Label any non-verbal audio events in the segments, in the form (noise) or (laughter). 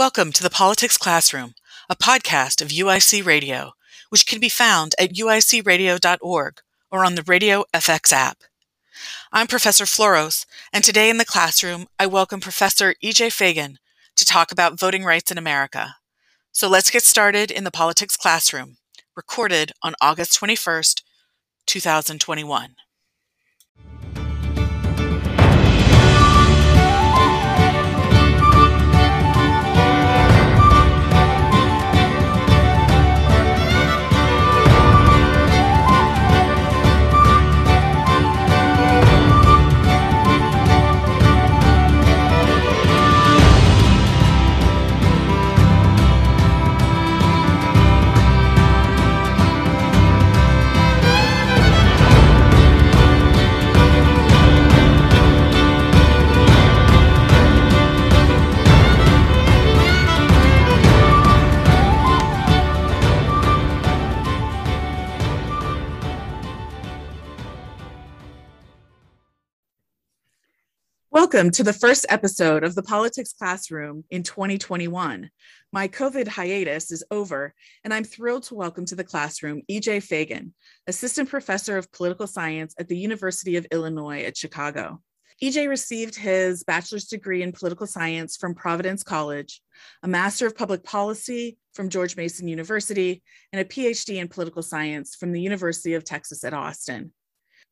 Welcome to the Politics Classroom, a podcast of UIC Radio, which can be found at uicradio.org or on the Radio FX app. I'm Professor Floros, and today in the classroom, I welcome Professor E.J. Fagan to talk about voting rights in America. So let's get started in the Politics Classroom, recorded on August 21st, 2021. Welcome to the first episode of the Politics Classroom in 2021. My COVID hiatus is over, and I'm thrilled to welcome to the classroom EJ Fagan, Assistant Professor of Political Science at the University of Illinois at Chicago. EJ received his bachelor's degree in political science from Providence College, a Master of Public Policy from George Mason University, and a PhD in political science from the University of Texas at Austin.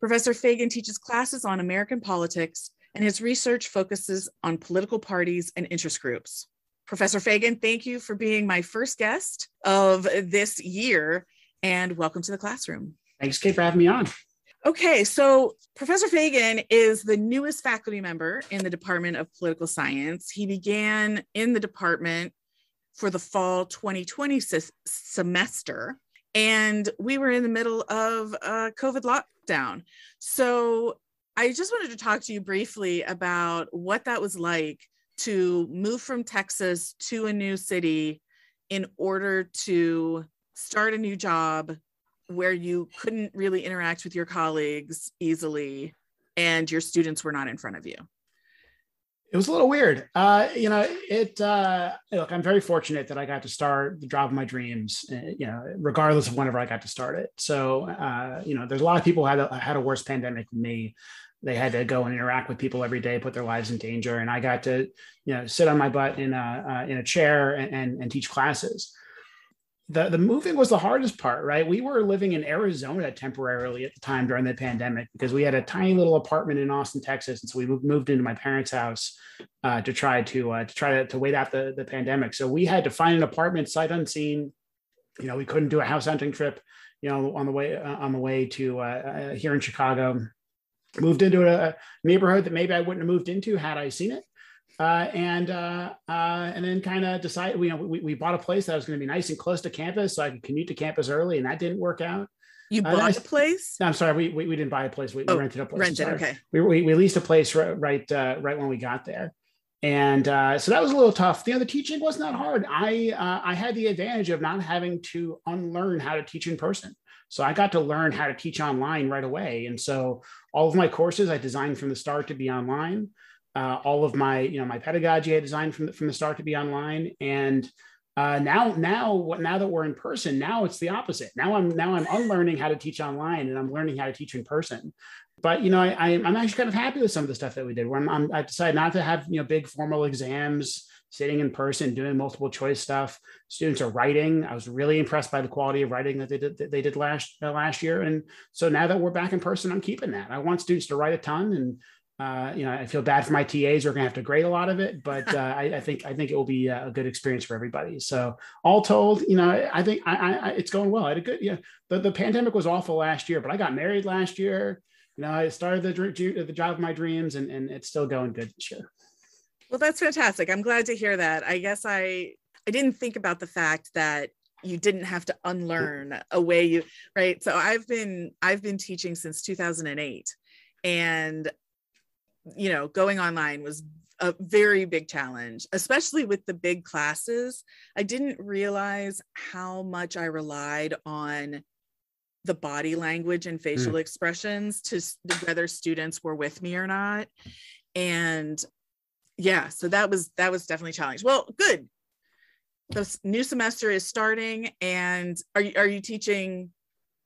Professor Fagan teaches classes on American politics and his research focuses on political parties and interest groups. Professor Fagan, thank you for being my first guest of this year, and welcome to the classroom. Thanks, Kate, for having me on. Okay, so Professor Fagan is the newest faculty member in the Department of Political Science. He began in the department for the fall 2020 semester, and we were in the middle of a COVID lockdown. So I just wanted to talk to you briefly about what that was like to move from Texas to a new city in order to start a new job where you couldn't really interact with your colleagues easily and your students were not in front of you. It was a little weird. Uh, you know it uh, look i'm very fortunate that i got to start the job of my dreams uh, you know regardless of whenever i got to start it. So uh, you know there's a lot of people who had a, had a worse pandemic than me they had to go and interact with people every day, put their lives in danger. And I got to, you know, sit on my butt in a, uh, in a chair and, and, and, teach classes. The, the moving was the hardest part, right? We were living in Arizona temporarily at the time during the pandemic because we had a tiny little apartment in Austin, Texas. And so we moved into my parents' house uh, to try to, uh, to try to, to wait out the, the pandemic. So we had to find an apartment sight unseen. You know, we couldn't do a house hunting trip, you know, on the way, uh, on the way to uh, uh, here in Chicago moved into a neighborhood that maybe I wouldn't have moved into had I seen it. Uh, and uh, uh, and then kind of decided, you know, we, we bought a place that was going to be nice and close to campus, so I could commute to campus early, and that didn't work out. You uh, bought a place? No, I'm sorry, we, we, we didn't buy a place. We, oh, we rented a place. Rented, okay. We, we, we leased a place right right, uh, right when we got there, and uh, so that was a little tough. You know, the teaching wasn't that hard. I I had the advantage of not having to unlearn how to teach in person. So I got to learn how to teach online right away. And so all of my courses I designed from the start to be online. Uh, all of my, you know, my pedagogy I designed from the, from the start to be online. And uh, now, now, now that we're in person, now it's the opposite. Now I'm now I'm unlearning how to teach online, and I'm learning how to teach in person. But you know, I, I'm actually kind of happy with some of the stuff that we did. Where I'm, I'm I decided not to have you know big formal exams sitting in person, doing multiple choice stuff. Students are writing. I was really impressed by the quality of writing that they did that they did last uh, last year. And so now that we're back in person, I'm keeping that. I want students to write a ton, and uh, you know, I feel bad for my TAs. We're going to have to grade a lot of it, but (laughs) uh, I, I, think I think it will be a good experience for everybody. So all told, you know, I think I, I, it's going well. I had a good, yeah. The, the pandemic was awful last year, but I got married last year. You know, I started the the job of my dreams, and and it's still going good this year. Well, that's fantastic. I'm glad to hear that. I guess I I didn't think about the fact that you didn't have to unlearn a way you right. So I've been I've been teaching since 2008 and you know, going online was a very big challenge, especially with the big classes. I didn't realize how much I relied on the body language and facial mm. expressions to whether students were with me or not. And yeah so that was that was definitely challenge well good the new semester is starting, and are you are you teaching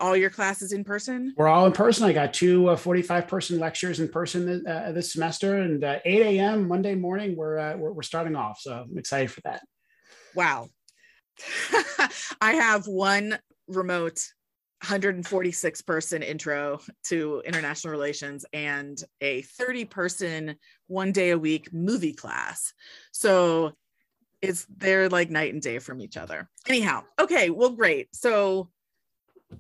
all your classes in person? We're all in person. I got two uh, 45 person lectures in person uh, this semester, and uh, 8 a.m. Monday morning, we're, uh, we're, we're starting off. So I'm excited for that. Wow. (laughs) I have one remote 146 person intro to international relations and a 30 person one day a week movie class. So it's they're like night and day from each other. Anyhow, okay, well, great. So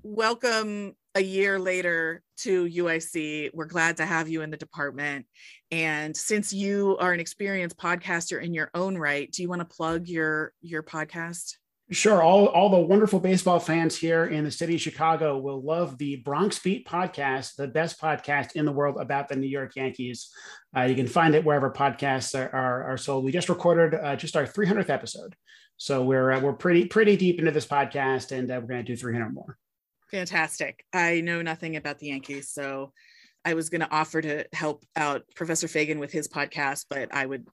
welcome a year later to UIC. We're glad to have you in the department. And since you are an experienced podcaster in your own right, do you want to plug your your podcast? Sure. All, all the wonderful baseball fans here in the city of Chicago will love the Bronx Beat podcast, the best podcast in the world about the New York Yankees. Uh, you can find it wherever podcasts are, are, are sold. We just recorded uh, just our 300th episode. So we're, uh, we're pretty, pretty deep into this podcast and uh, we're going to do 300 more. Fantastic. I know nothing about the Yankees. So I was going to offer to help out Professor Fagan with his podcast, but I would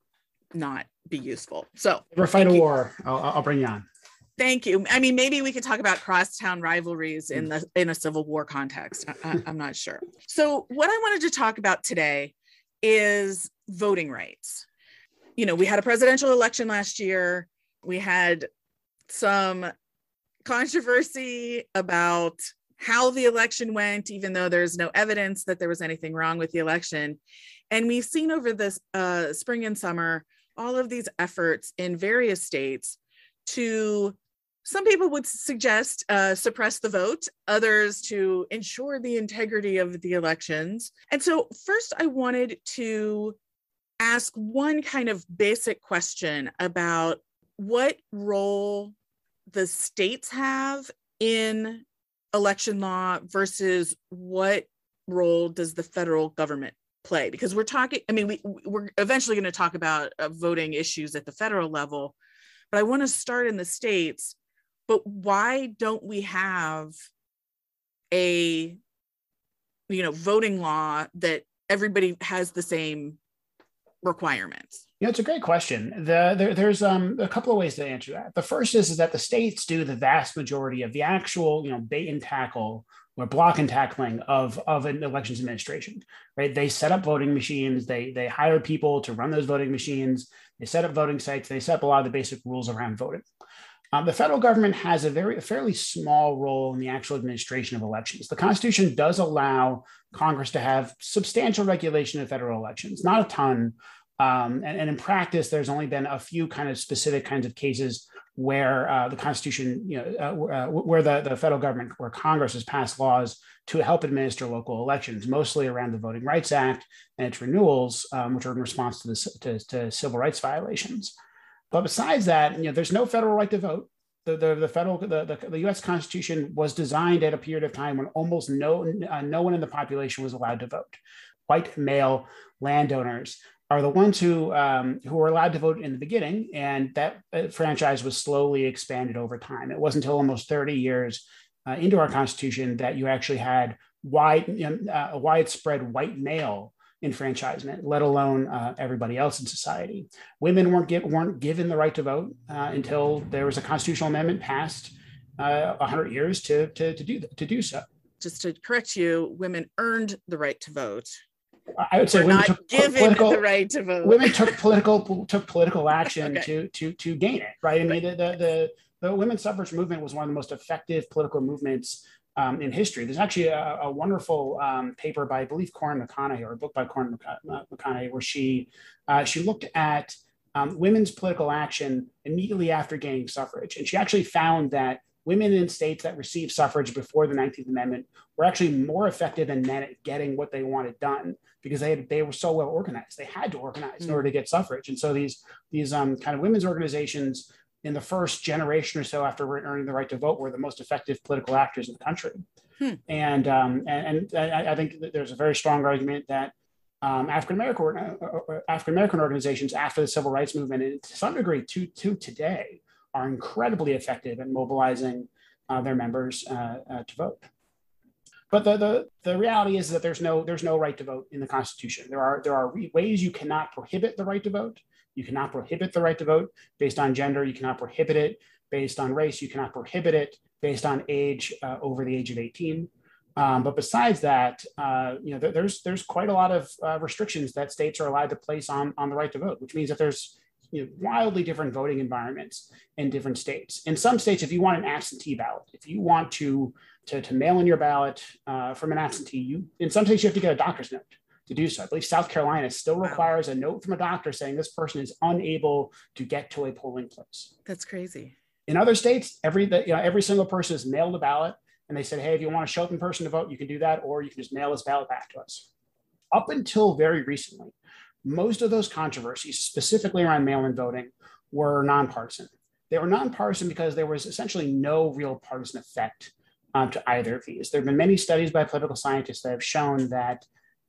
not be useful. So ever fight a war, I'll, I'll bring you on. Thank you. I mean, maybe we could talk about crosstown rivalries in the in a civil war context. I, I'm not sure. So, what I wanted to talk about today is voting rights. You know, we had a presidential election last year. We had some controversy about how the election went, even though there's no evidence that there was anything wrong with the election. And we've seen over this uh, spring and summer all of these efforts in various states to some people would suggest uh, suppress the vote, others to ensure the integrity of the elections. And so, first, I wanted to ask one kind of basic question about what role the states have in election law versus what role does the federal government play because we're talking i mean we, we're eventually going to talk about uh, voting issues at the federal level but i want to start in the states but why don't we have a you know voting law that everybody has the same requirements yeah, it's a great question. The, there, there's um, a couple of ways to answer that. The first is, is that the states do the vast majority of the actual, you know, bait and tackle or block and tackling of, of an elections administration, right? They set up voting machines. They, they hire people to run those voting machines. They set up voting sites. They set up a lot of the basic rules around voting. Um, the federal government has a very a fairly small role in the actual administration of elections. The Constitution does allow Congress to have substantial regulation of federal elections, not a ton. Um, and, and, in practice, there's only been a few kind of specific kinds of cases where uh, the Constitution, you know, uh, uh, where the, the federal government, where Congress has passed laws to help administer local elections, mostly around the Voting Rights Act and its renewals, um, which are in response to, the, to, to civil rights violations. But besides that, you know, there's no federal right to vote. The, the, the federal the, the, the, U.S. Constitution was designed at a period of time when almost no uh, no one in the population was allowed to vote. White male landowners are the ones who um, who were allowed to vote in the beginning, and that uh, franchise was slowly expanded over time. It wasn't until almost 30 years uh, into our Constitution that you actually had wide you uh, widespread white male enfranchisement, let alone uh, everybody else in society. Women weren't, get, weren't given the right to vote uh, until there was a constitutional amendment passed uh, 100 years to, to, to, do, to do so. Just to correct you, women earned the right to vote. I would say women took given political, the right to vote. Women took (laughs) political took political action okay. to to to gain it. Right. I mean, the, the the the women's suffrage movement was one of the most effective political movements um, in history. There's actually a, a wonderful um, paper by, I believe, Corrine McConnaughy, or a book by Corrine McConnaughy, where she uh, she looked at um, women's political action immediately after gaining suffrage, and she actually found that women in states that received suffrage before the 19th Amendment were actually more effective than men at getting what they wanted done because they had, they were so well organized. They had to organize mm. in order to get suffrage, and so these these um, kind of women's organizations in the first generation or so after we're earning the right to vote were the most effective political actors in the country. Hmm. And, um, and, and I, I, think there's a very strong argument that um, African American uh, uh, African American organizations after the civil rights movement, and to some degree to, to today, are incredibly effective in mobilizing uh, their members uh, uh, to vote. But the, the, the reality is that there's no there's no right to vote in the Constitution. There are there are ways you cannot prohibit the right to vote, You cannot prohibit the right to vote based on gender. You cannot prohibit it based on race. You cannot prohibit it based on age uh, over the age of 18. Um, but besides that, uh, you know, there's there's quite a lot of uh, restrictions that states are allowed to place on on the right to vote, which means that there's you know, wildly different voting environments in different states. In some states, if you want an absentee ballot, if you want to to, to mail in your ballot uh, from an absentee, you in some states you have to get a doctor's note to do so. I believe South Carolina still wow. requires a note from a doctor saying this person is unable to get to a polling place. That's crazy. In other states, every you know every single person is mailed a ballot, and they said, hey, if you want to show up in person to vote, you can do that, or you can just mail this ballot back to us. Up until very recently, most of those controversies, specifically around mail-in voting, were nonpartisan. They were nonpartisan because there was essentially no real partisan effect um, to either of these. There have been many studies by political scientists that have shown that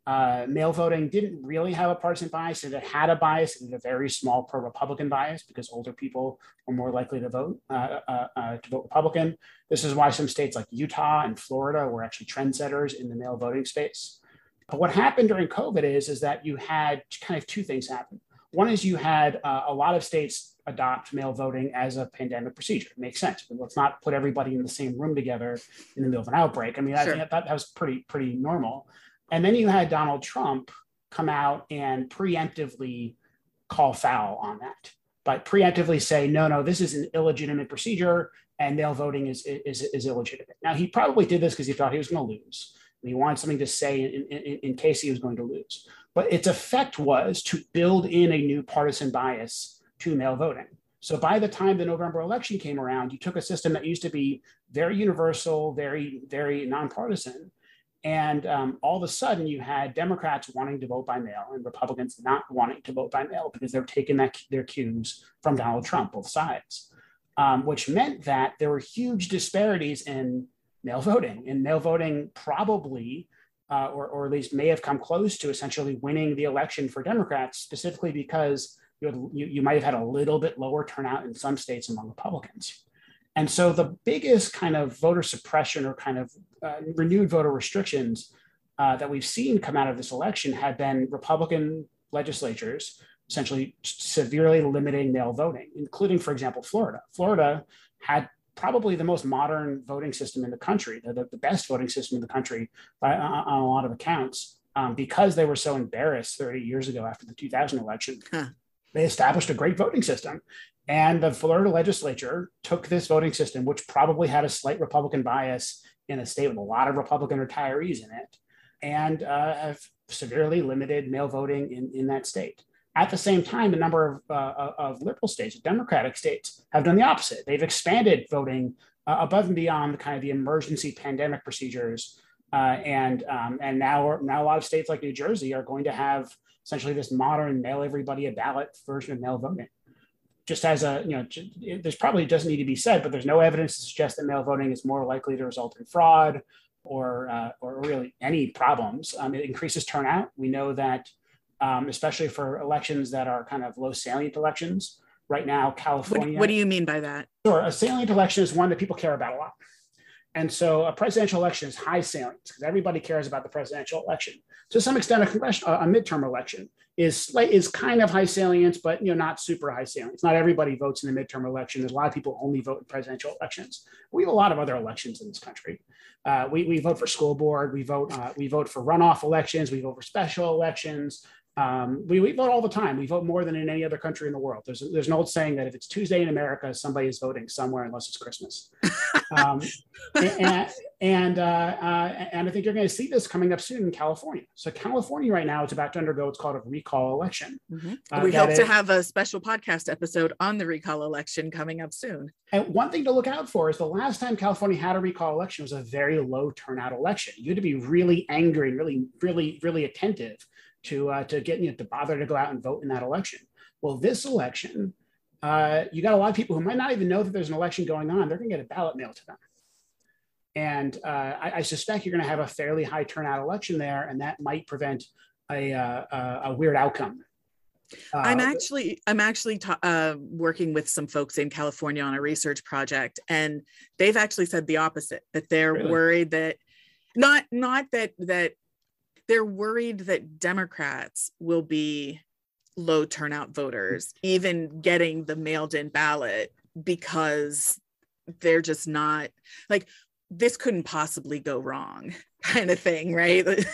uh, mail voting didn't really have a partisan bias. If it had a bias, it had a very small pro-Republican bias because older people were more likely to vote uh, uh, uh, to vote Republican. This is why some states like Utah and Florida were actually trendsetters in the mail voting space. But what happened during COVID is, is that you had kind of two things happen. One is you had uh, a lot of states adopt mail voting as a pandemic procedure. It makes sense, but let's not put everybody in the same room together in the middle of an outbreak. I mean, sure. I think that, that was pretty pretty normal. And then you had Donald Trump come out and preemptively call foul on that, but preemptively say, no, no, this is an illegitimate procedure and mail voting is, is, is illegitimate. Now, he probably did this because he thought he was going to lose. And he wanted something to say in, in, in case he was going to lose. But its effect was to build in a new partisan bias to mail voting. So by the time the November election came around, you took a system that used to be very universal, very, very nonpartisan, and um, all of a sudden, you had Democrats wanting to vote by mail and Republicans not wanting to vote by mail because they're taking that, their cues from Donald Trump, both sides, um, which meant that there were huge disparities in mail voting. And mail voting probably, uh, or, or at least may have come close to essentially winning the election for Democrats, specifically because you, had, you, you might have had a little bit lower turnout in some states among Republicans. And so the biggest kind of voter suppression or kind of uh, renewed voter restrictions uh, that we've seen come out of this election have been Republican legislatures essentially severely limiting mail voting, including, for example, Florida. Florida had probably the most modern voting system in the country, the, the best voting system in the country by, on a lot of accounts, um, because they were so embarrassed 30 years ago after the 2000 election. Huh. They established a great voting system. And the Florida legislature took this voting system, which probably had a slight Republican bias in a state with a lot of Republican retirees in it, and uh, have severely limited mail voting in, in that state. At the same time, a number of, uh, of liberal states, Democratic states, have done the opposite. They've expanded voting uh, above and beyond kind of the emergency pandemic procedures, uh, and um, and now now a lot of states like New Jersey are going to have essentially this modern mail everybody a ballot version of mail voting just as a, you know, there's probably doesn't need to be said, but there's no evidence to suggest that mail voting is more likely to result in fraud or, uh, or really any problems. Um, it increases turnout. We know that, um, especially for elections that are kind of low salient elections, right now, California. What, what do you mean by that? Sure. A salient election is one that people care about a lot. And so a presidential election is high salience because everybody cares about the presidential election. To some extent, a, a midterm election is is kind of high salience, but you know not super high salience. Not everybody votes in the midterm election. There's a lot of people only vote in presidential elections. We have a lot of other elections in this country. Uh, we, we vote for school board. We vote uh, we vote for runoff elections. We vote for special elections. Um, we, we vote all the time. We vote more than in any other country in the world. There's, there's an old saying that if it's Tuesday in America, somebody is voting somewhere unless it's Christmas. um, and and, uh, uh, and I think you're going to see this coming up soon in California. So California right now is about to undergo what's called a recall election. Mm-hmm. Uh, we hope to have a special podcast episode on the recall election coming up soon. And one thing to look out for is the last time California had a recall election was a very low turnout election. You had to be really angry, and really, really, really attentive to uh, to get you know, to bother to go out and vote in that election. Well, this election, uh, you got a lot of people who might not even know that there's an election going on. They're going to get a ballot mailed to them, and uh, I, I, suspect you're going to have a fairly high turnout election there, and that might prevent a uh, a weird outcome. Uh, I'm actually I'm actually ta- uh, working with some folks in California on a research project, and they've actually said the opposite that they're really? worried that not not that that they're worried that Democrats will be low turnout voters even getting the mailed in ballot because they're just not like this couldn't possibly go wrong (laughs) kind of thing right? (laughs)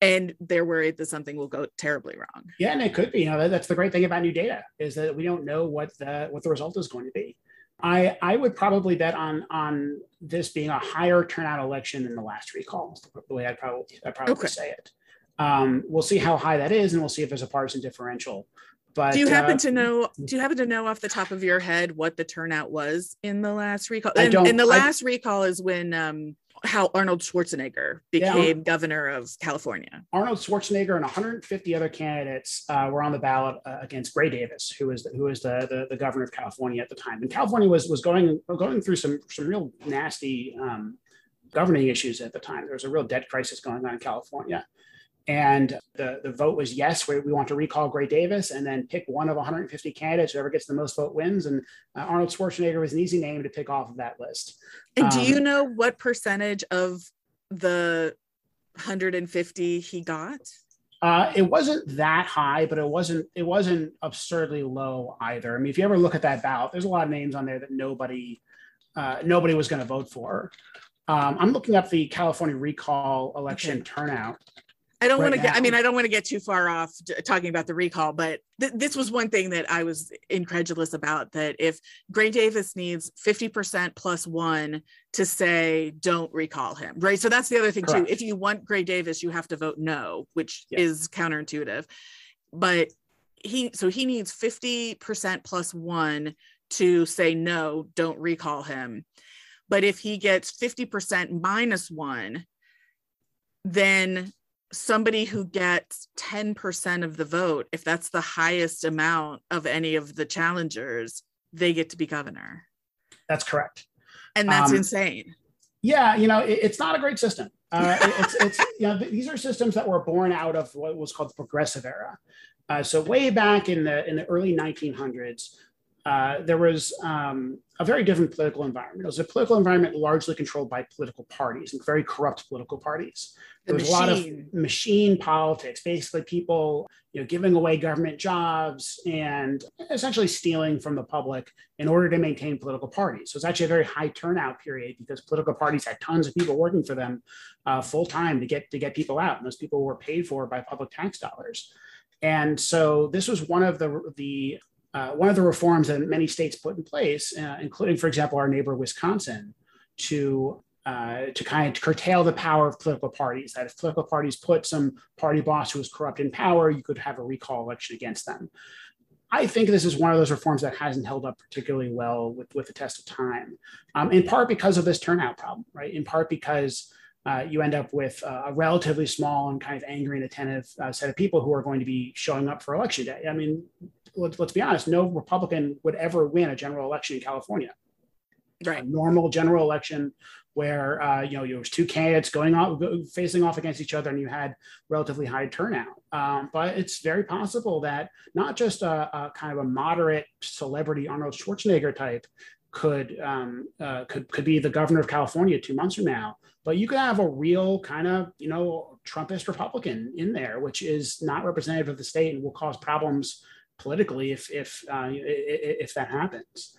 And they're worried that something will go terribly wrong. Yeah and it could be you know that's the great thing about new data is that we don't know what the what the result is going to be i i would probably bet on on this being a higher turnout election than the last recall the way i'd probably i'd probably okay. say it um, we'll see how high that is and we'll see if there's a partisan differential but do you happen uh, to know? Do you happen to know off the top of your head what the turnout was in the last recall? I don't, and the last I, recall is when um, how Arnold Schwarzenegger became yeah, governor of California. Arnold Schwarzenegger and 150 other candidates uh, were on the ballot uh, against Gray Davis, who was the, who was the, the, the governor of California at the time. And California was was going going through some some real nasty um, governing issues at the time. There was a real debt crisis going on in California. And the, the vote was yes, we, we want to recall Gray Davis and then pick one of 150 candidates. Whoever gets the most vote wins. And uh, Arnold Schwarzenegger was an easy name to pick off of that list. And um, do you know what percentage of the 150 he got? Uh, it wasn't that high, but it wasn't it wasn't absurdly low either. I mean, if you ever look at that ballot, there's a lot of names on there that nobody uh, nobody was going to vote for. Um, I'm looking up the California recall election okay. turnout. I don't right want to get, I mean, I don't want to get too far off talking about the recall, but th- this was one thing that I was incredulous about that if Gray Davis needs 50% plus one to say, don't recall him, right? So that's the other thing Correct. too. If you want Gray Davis, you have to vote no, which yes. is counterintuitive. But he, so he needs 50% plus one to say, no, don't recall him. But if he gets 50% minus one, then somebody who gets 10% of the vote, if that's the highest amount of any of the challengers, they get to be governor. That's correct. And that's um, insane. Yeah, you know, it, it's not a great system. Uh, it's, it's, (laughs) you know, these are systems that were born out of what was called the progressive era. Uh, so way back in the in the early 1900s, uh, there was um, a very different political environment. It was a political environment largely controlled by political parties and very corrupt political parties. There was a lot of machine politics, basically people, you know, giving away government jobs and essentially stealing from the public in order to maintain political parties. So it's actually a very high turnout period because political parties had tons of people working for them uh, full time to get to get people out, and those people were paid for by public tax dollars. And so this was one of the the uh, one of the reforms that many states put in place, uh, including, for example, our neighbor Wisconsin, to uh, to kind of curtail the power of political parties. That if political parties put some party boss who was corrupt in power, you could have a recall election against them. I think this is one of those reforms that hasn't held up particularly well with, with the test of time, um, in part because of this turnout problem, right? In part because uh, you end up with a relatively small and kind of angry and attentive uh, set of people who are going to be showing up for election day. I mean, let's, let's be honest, no Republican would ever win a general election in California. Right. A normal general election where uh, you know there was two candidates going off facing off against each other and you had relatively high turnout um, but it's very possible that not just a, a, kind of a moderate celebrity arnold schwarzenegger type could um, uh, could could be the governor of california two months from now but you could have a real kind of you know trumpist republican in there which is not representative of the state and will cause problems politically if if uh, if that happens.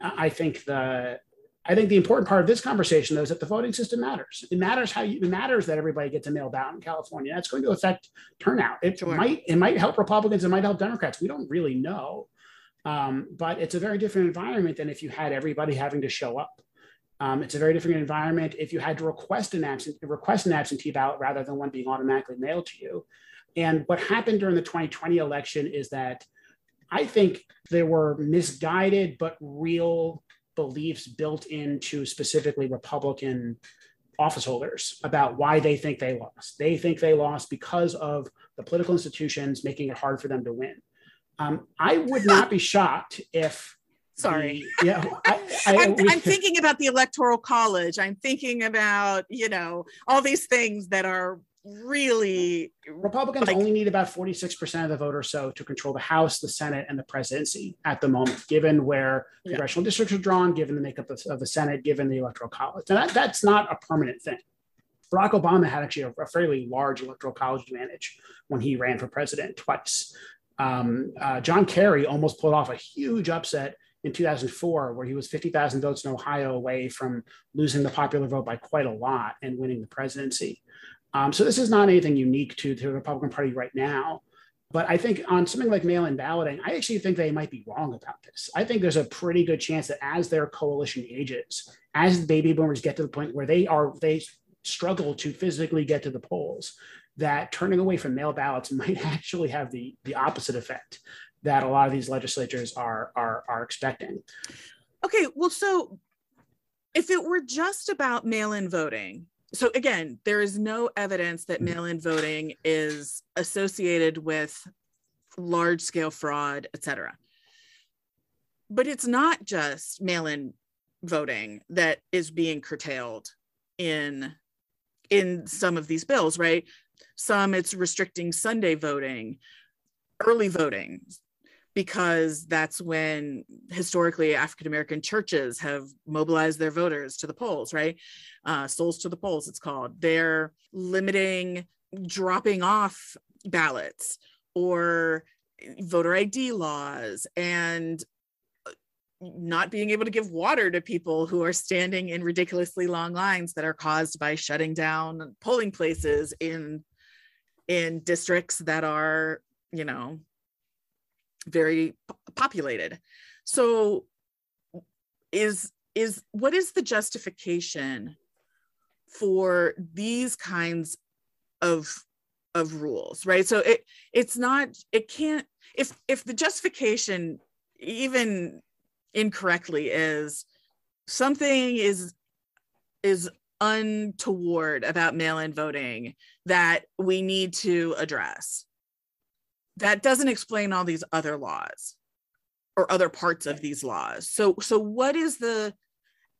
I think the I think the important part of this conversation though is that the voting system matters. It matters how you, it matters that everybody gets a mail ballot in California. That's going to affect turnout. It sure. might it might help Republicans. It might help Democrats. We don't really know, um, but it's a very different environment than if you had everybody having to show up. Um, it's a very different environment if you had to request an absent request an absentee ballot rather than one being automatically mailed to you. And what happened during the 2020 election is that I think there were misguided but real beliefs built into specifically Republican office holders about why they think they lost. They think they lost because of the political institutions making it hard for them to win. Um, I would not be shocked if. Sorry. The, yeah, I, am thinking about the electoral college. I'm thinking about you know all these things that are really Republicans like, only need about 46% of the vote or so to control the House, the Senate, and the presidency at the moment, given where yeah. congressional districts are drawn, given the makeup of, of, the Senate, given the electoral college. Now, that, that's not a permanent thing. Barack Obama had actually a, a fairly large electoral college advantage when he ran for president twice. Um, uh, John Kerry almost pulled off a huge upset in 2004, where he was 50,000 votes in Ohio away from losing the popular vote by quite a lot and winning the presidency. Um, so this is not anything unique to, to the Republican Party right now. But I think on something like mail in balloting, I actually think they might be wrong about this. I think there's a pretty good chance that as their coalition ages, as the baby boomers get to the point where they are, they struggle to physically get to the polls, that turning away from mail ballots (laughs) might actually have the, the opposite effect that a lot of these legislatures are, are, are expecting. Okay, well, so if it were just about mail in voting, so again, there is no evidence that mm-hmm. mail-in voting is associated with large scale fraud, et cetera. But it's not just mail-in voting that is being curtailed in in some of these bills, right? Some it's restricting Sunday voting, early voting, because that's when historically African American churches have mobilized their voters to the polls, right? Uh, souls to the polls, it's called. They're limiting dropping off ballots or voter ID laws and uh, not being able to give water to people who are standing in ridiculously long lines that are caused by shutting down polling places in in districts that are you know very populated. So is is what is the justification for these kinds of of rules, right? So it it's not it can't if if the justification even incorrectly is something is is untoward about mail-in voting that we need to address that doesn't explain all these other laws or other parts of these laws. So, so what is the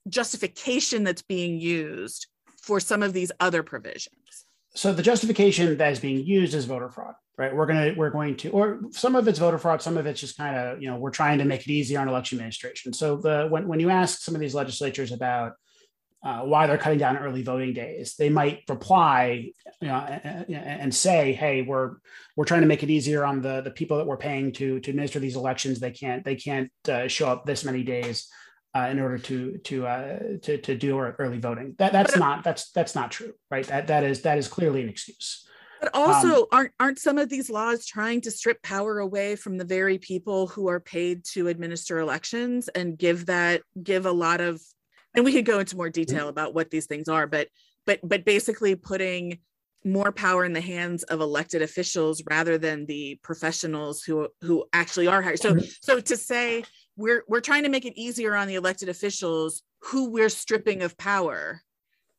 justification that's being used for some of these other provisions? So the justification that is being used is voter fraud, right? We're gonna we're going to, or some of it's voter fraud, some of it's just kind of you know we're trying to make it easier on election administration. So the when when you ask some of these legislatures about uh, why they're cutting down early voting days. They might reply you know, and say, "Hey, we're we're trying to make it easier on the the people that we're paying to to administer these elections. They can't they can't uh, show up this many days uh, in order to to uh, to to do early voting." That that's not that's that's not true, right? That that is that is clearly an excuse. But also, um, aren't aren't some of these laws trying to strip power away from the very people who are paid to administer elections and give that give a lot of and we could go into more detail mm-hmm. about what these things are but but but basically putting more power in the hands of elected officials rather than the professionals who who actually are hired so mm-hmm. so to say we're we're trying to make it easier on the elected officials who we're stripping of power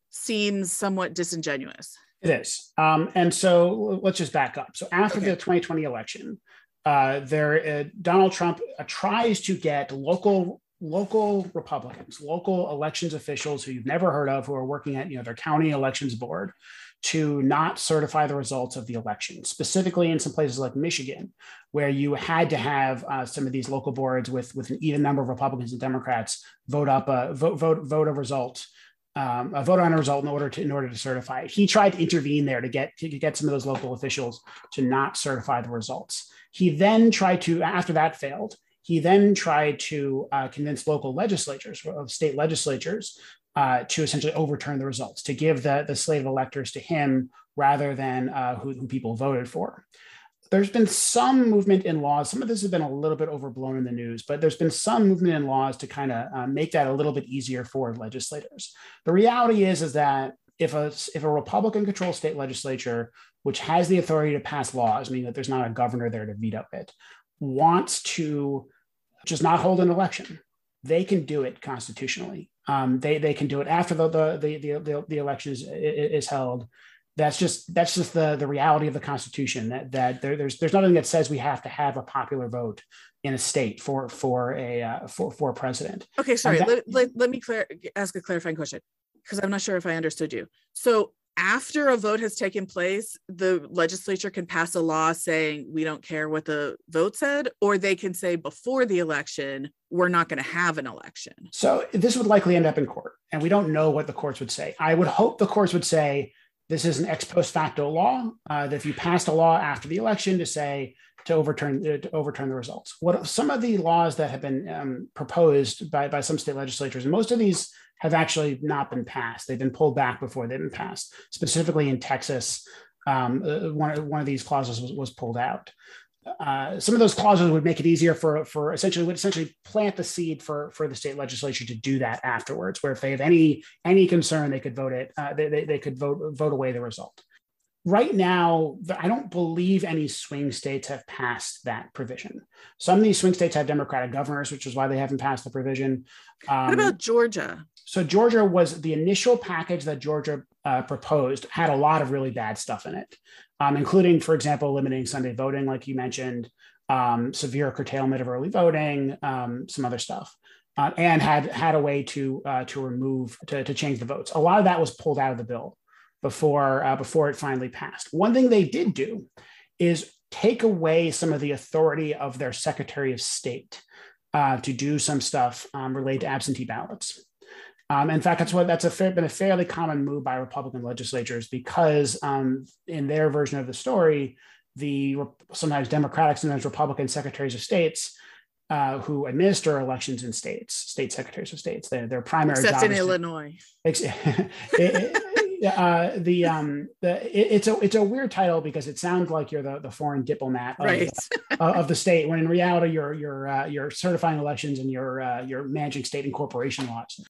seems somewhat disingenuous it is um, and so let's just back up so after okay. the 2020 election uh, there uh, donald trump uh, tries to get local local Republicans, local elections officials who you've never heard of, who are working at you know their county elections board, to not certify the results of the election. Specifically, in some places like Michigan, where you had to have uh, some of these local boards with with an even number of Republicans and Democrats vote up a vote vote vote a result. Um, a vote on a result in order to in order to certify it. He tried to intervene there to get to get some of those local officials to not certify the results. He then tried to, after that failed, he then tried to uh, convince local legislatures, of state legislatures, uh, to essentially overturn the results, to give the, the slate of electors to him rather than uh, who, who, people voted for. There's been some movement in laws. Some of this has been a little bit overblown in the news, but there's been some movement in laws to kind of uh, make that a little bit easier for legislators. The reality is, is that if a if a Republican controlled state legislature, which has the authority to pass laws, meaning that there's not a governor there to veto it, wants to just not hold an election. They can do it constitutionally. Um, they they can do it after the the the the, the election is, is held. That's just that's just the the reality of the Constitution. That that there, there's there's nothing that says we have to have a popular vote in a state for for a uh, for for a president. Okay, sorry. That, let, let, let me clar- ask a clarifying question because I'm not sure if I understood you. So after a vote has taken place, the legislature can pass a law saying we don't care what the vote said, or they can say before the election, we're not going to have an election. So this would likely end up in court, and we don't know what the courts would say. I would hope the courts would say this is an ex post facto law, uh, that if you passed a law after the election to say to overturn to overturn the results. What some of the laws that have been um, proposed by by some state legislatures, and most of these have actually not been passed. They've been pulled back before they've been passed. Specifically in Texas, um, uh, one one of these clauses was, was pulled out. Uh, some of those clauses would make it easier for for essentially would essentially plant the seed for for the state legislature to do that afterwards. Where if they have any any concern, they could vote it. Uh, they, they, they could vote vote away the result. Right now, I don't believe any swing states have passed that provision. Some of these swing states have Democratic governors, which is why they haven't passed the provision. Um, what about Georgia? So Georgia was the initial package that Georgia uh, proposed had a lot of really bad stuff in it um, including, for example, limiting Sunday voting, like you mentioned, um, severe curtailment of early voting, um, some other stuff, uh, and had had a way to uh, to remove to, to change the votes. A lot of that was pulled out of the bill before uh, before it finally passed. One thing they did do is take away some of the authority of their Secretary of State uh, to do some stuff um, related to absentee ballots. Um, in fact, that's what that's a fair, been a fairly common move by Republican legislatures because um, in their version of the story, the sometimes Democratic, sometimes Republican secretaries of states uh, who administer elections in states, state secretaries of states, their, their primary except in Illinois. (laughs) it, uh, the um the it, it's a it's a weird title because it sounds like you're the, the foreign diplomat of, right. the, uh, of the state when in reality you're you're uh, you're certifying elections and you're uh, you're managing state and corporation laws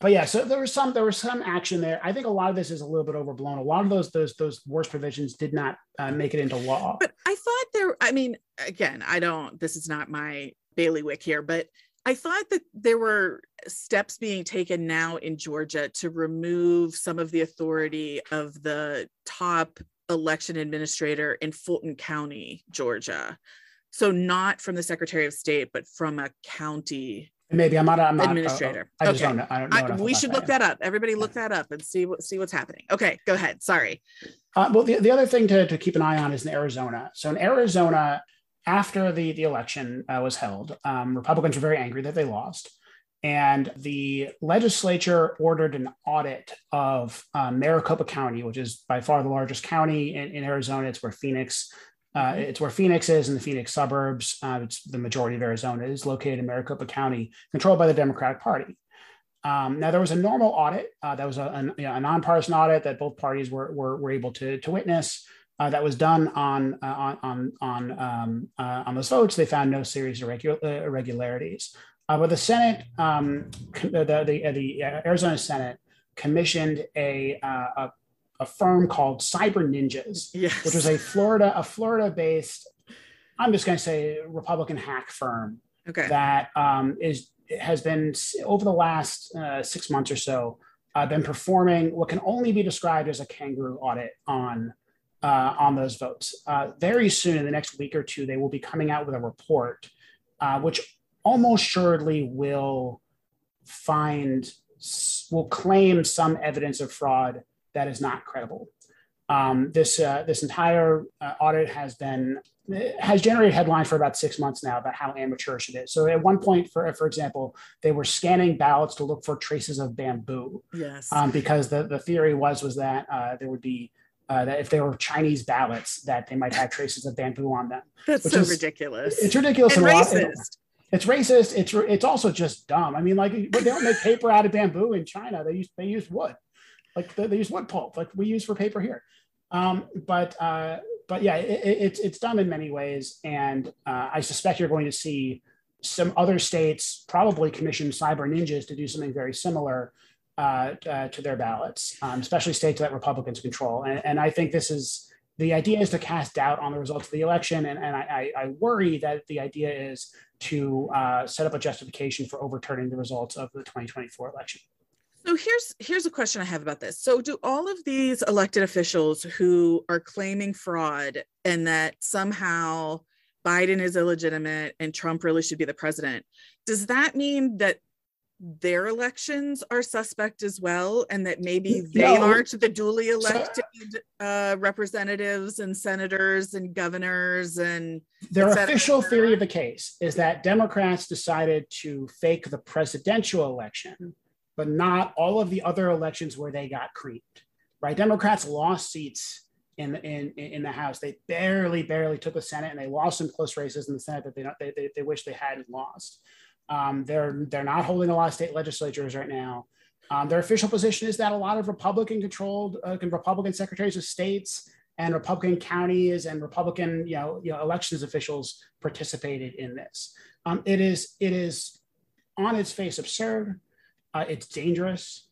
but yeah, so there was some there was some action there. I think a lot of this is a little bit overblown. A lot of those those those worst provisions did not uh, make it into law. But I thought there. I mean, again, I don't. This is not my bailiwick here, but I thought that there were steps being taken now in Georgia to remove some of the authority of the top election administrator in Fulton County, Georgia. So not from the Secretary of State, but from a county Maybe I'm not. I'm not administrator. I just okay. don't know. I don't we should look that. that up. Everybody, look that up and see what see what's happening. Okay, go ahead. Sorry. Uh, well, the, the other thing to, to keep an eye on is in Arizona. So in Arizona, after the the election uh, was held, um, Republicans were very angry that they lost, and the legislature ordered an audit of uh, Maricopa County, which is by far the largest county in, in Arizona. It's where Phoenix uh, it's where Phoenix is in the Phoenix suburbs. Uh, it's the majority of Arizona is located in Maricopa County, controlled by the Democratic Party. Um, now there was a normal audit uh, that was a, a, you know, a, nonpartisan audit that both parties were, were, were able to, to witness. Uh, that was done on uh, on on on, um, uh, on those votes. They found no serious irregularities. but the Senate, um, the the, the Arizona Senate commissioned a, a a firm called Cyber Ninjas, yes. which was a Florida a Florida based I'm just going to say Republican hack firm okay. that um, is has been over the last uh, six months or so uh, been performing what can only be described as a kangaroo audit on uh, on those votes. Uh, very soon, in the next week or two, they will be coming out with a report, uh, which almost surely will find will claim some evidence of fraud that is not credible. Um, this uh, this entire uh, audit has been has generated headlines for about six months now about how amateurish it is. So at one point, for for example, they were scanning ballots to look for traces of bamboo. Yes. Um, because the the theory was was that uh, there would be uh, that if they were Chinese ballots, that they might have traces of bamboo on them. (laughs) That's so is, ridiculous. It's ridiculous and racist. it's racist. It's it's also just dumb. I mean, like they don't make paper out of bamboo in China. They use they use wood like they, use wood pulp, like we use for paper here. Um, but uh, but yeah, it, it, it's it's dumb in many ways, and uh, I suspect you're going to see some other states probably commission cyber ninjas to do something very similar uh, uh, to their ballots, um, especially states that Republicans control. And, and, I think this is the idea is to cast doubt on the results of the election, and, and I, I, worry that the idea is to uh, set up a justification for overturning the results of the 2024 election. So here's here's a question I have about this. So do all of these elected officials who are claiming fraud and that somehow Biden is illegitimate and Trump really should be the president, does that mean that their elections are suspect as well and that maybe they no. aren't the duly elected uh, representatives and senators and governors and their official theory of the case is that democrats decided to fake the presidential election but not all of the other elections where they got creeped, right? Democrats lost seats in the, in in the House. They barely, barely took the Senate, and they lost some close races in the Senate that they they, they, they wish they hadn't lost. Um, they're they're not holding a lot of state legislatures right now. Um, their official position is that a lot of Republican controlled uh, Republican secretaries of states and Republican counties and Republican you know, you know elections officials participated in this. Um, it is it is on its face absurd. Uh, it's dangerous.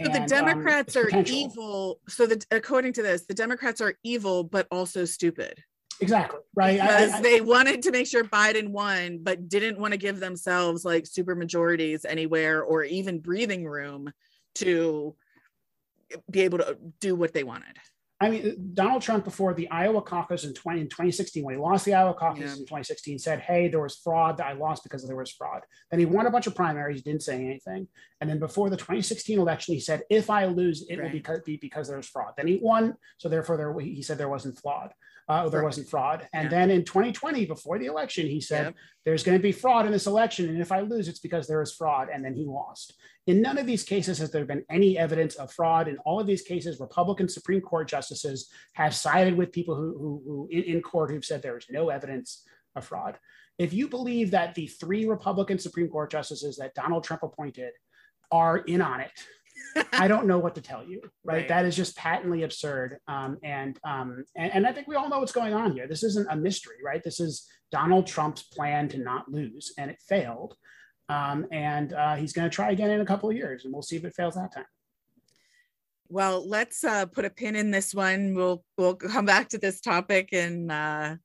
So the um, Democrats um, are evil. So the according to this, the Democrats are evil, but also stupid. Exactly. Right. Because I, I, they wanted to make sure Biden won, but didn't want to give themselves like super majorities anywhere or even breathing room to be able to do what they wanted. I mean, Donald Trump before the Iowa caucus in, 20, in 2016, when he lost the Iowa caucus yeah. in 2016, said, Hey, there was fraud that I lost because there was fraud. Then he won a bunch of primaries, didn't say anything. And then before the 2016 election, he said, If I lose, it right. will be, be because there's fraud. Then he won. So therefore, there, he said there wasn't fraud uh, there wasn't fraud. And yeah. then in 2020, before the election, he said, yep. There's going to be fraud in this election. And if I lose, it's because there is fraud. And then he lost. In none of these cases has there been any evidence of fraud. In all of these cases, Republican Supreme Court justices have sided with people who, who, who in, in court who've said there is no evidence of fraud. If you believe that the three Republican Supreme Court justices that Donald Trump appointed are in on it, I don't know what to tell you, (laughs) right? right. That is just patently absurd. Um, and, um, and, and I think we all know what's going on here. This isn't a mystery, right? This is Donald Trump's plan to not lose, and it failed. Um, and uh, he's going to try again in a couple of years, and we'll see if it fails that time. Well, let's uh, put a pin in this one. We'll we'll come back to this topic in uh,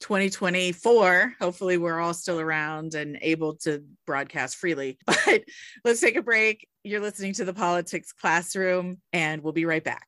2024 hopefully we're all still around and able to broadcast freely (laughs) but let's take a break. You're listening to the politics classroom and we'll be right back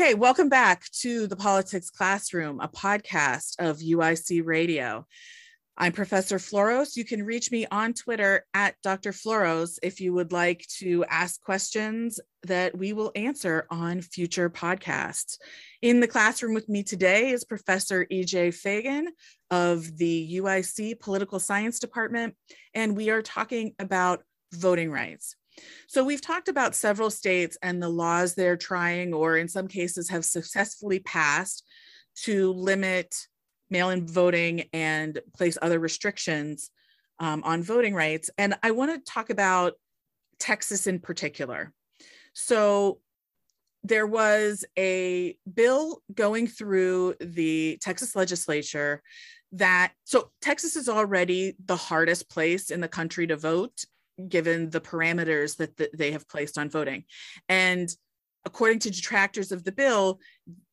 Okay, welcome back to the Politics Classroom, a podcast of UIC Radio. I'm Professor Floros. You can reach me on Twitter at Dr. Floros if you would like to ask questions that we will answer on future podcasts. In the classroom with me today is Professor EJ Fagan of the UIC Political Science Department, and we are talking about voting rights. So we've talked about several states and the laws they're trying, or in some cases have successfully passed to limit mail-in voting and place other restrictions um, on voting rights. And I want to talk about Texas in particular. So there was a bill going through the Texas legislature that so Texas is already the hardest place in the country to vote given the parameters that the, they have placed on voting. And according to detractors of the bill,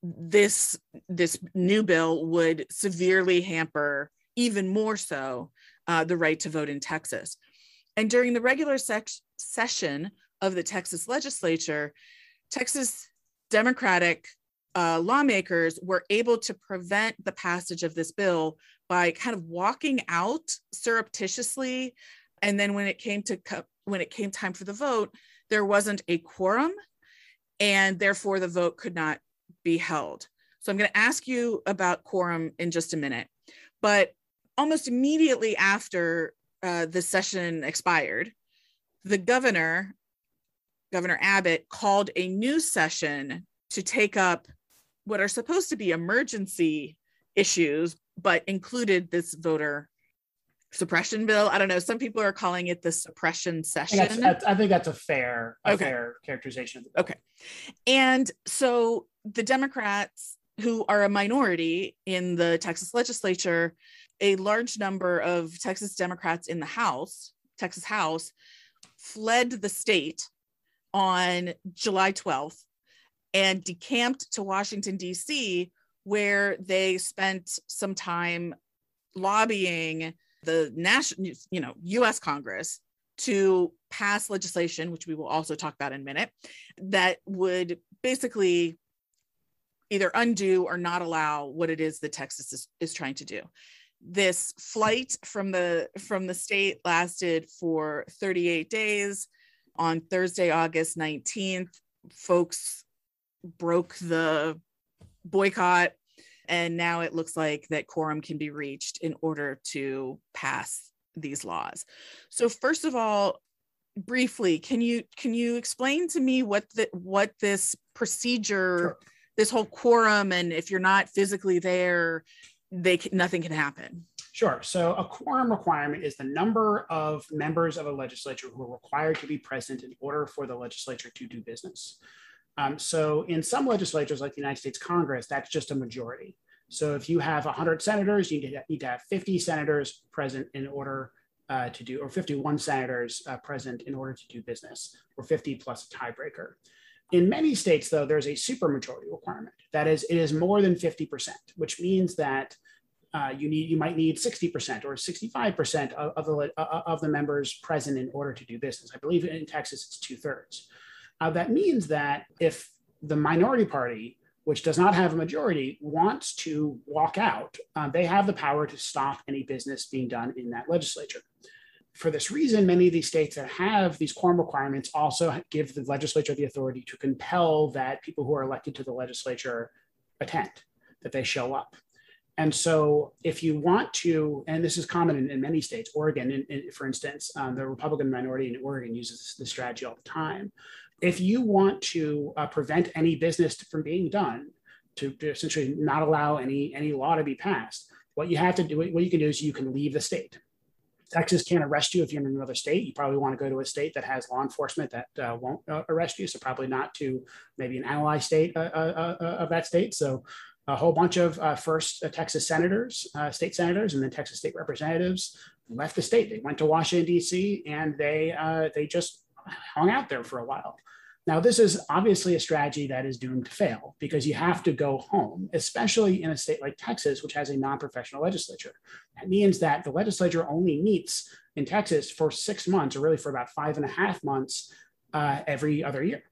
this this new bill would severely hamper, even more so, uh, the right to vote in Texas. And during the regular session of the Texas legislature, Texas Democratic uh, lawmakers were able to prevent the passage of this bill by kind of walking out surreptitiously and then when it came to when it came time for the vote there wasn't a quorum and therefore the vote could not be held. So i'm going to ask you about quorum in just a minute. But almost immediately after uh, the session expired the governor governor abbott called a new session to take up what are supposed to be emergency issues but included this voter suppression bill. I don't know. Some people are calling it the suppression session. I think that's, I think that's a fair, a okay. fair characterization. Okay. And so the Democrats, who are a minority in the Texas legislature, a large number of Texas Democrats in the House, Texas House, fled the state on July 12th and decamped to Washington, D.C., where they spent some time lobbying the national, you know, U.S. Congress to pass legislation, which we will also talk about in a minute, that would basically either undo or not allow what it is that Texas is, is trying to do. This flight from the from the state lasted for 38 days. On Thursday, August 19th, folks broke the boycott and now it looks like that quorum can be reached in order to pass these laws. So first of all, briefly, can you can you explain to me what the what this procedure, sure. this whole quorum, and if you're not physically there, they can, nothing can happen. Sure. So a quorum requirement is the number of members of a legislature who are required to be present in order for the legislature to do business. Um, so in some legislatures, like the United States Congress, that's just a majority. So if you have 100 senators, you need to have 50 senators present in order uh, to do, or 51 senators uh, present in order to do business, or 50 plus a tiebreaker. In many states, though, there's a supermajority requirement. That is, it is more than 50%, which means that uh, you need you might need 60% or 65% of, of, the, of the members present in order to do business. I believe in Texas it's two thirds. Uh, that means that if the minority party, which does not have a majority, wants to walk out, uh, they have the power to stop any business being done in that legislature. For this reason, many of these states that have these quorum requirements also give the legislature the authority to compel that people who are elected to the legislature attend, that they show up. And so, if you want to, and this is common in, in many states, Oregon, in, in, for instance, um, the Republican minority in Oregon uses this strategy all the time if you want to uh, prevent any business from being done, to, to, essentially not allow any any law to be passed, what you have to do, what you can do is you can leave the state. Texas can't arrest you if you're in another state. You probably want to go to a state that has law enforcement that uh, won't uh, arrest you. So probably not to maybe an ally state uh, uh, uh, of that state. So a whole bunch of first Texas senators, state senators, and then Texas state representatives left the state. They went to Washington D.C. and they they just hung out there for a while. Now, this is obviously a strategy that is doomed to fail because you have to go home, especially in a state like Texas, which has a non professional legislature. That means that the legislature only meets in Texas for six months, or really for about five and a half months uh, every other year.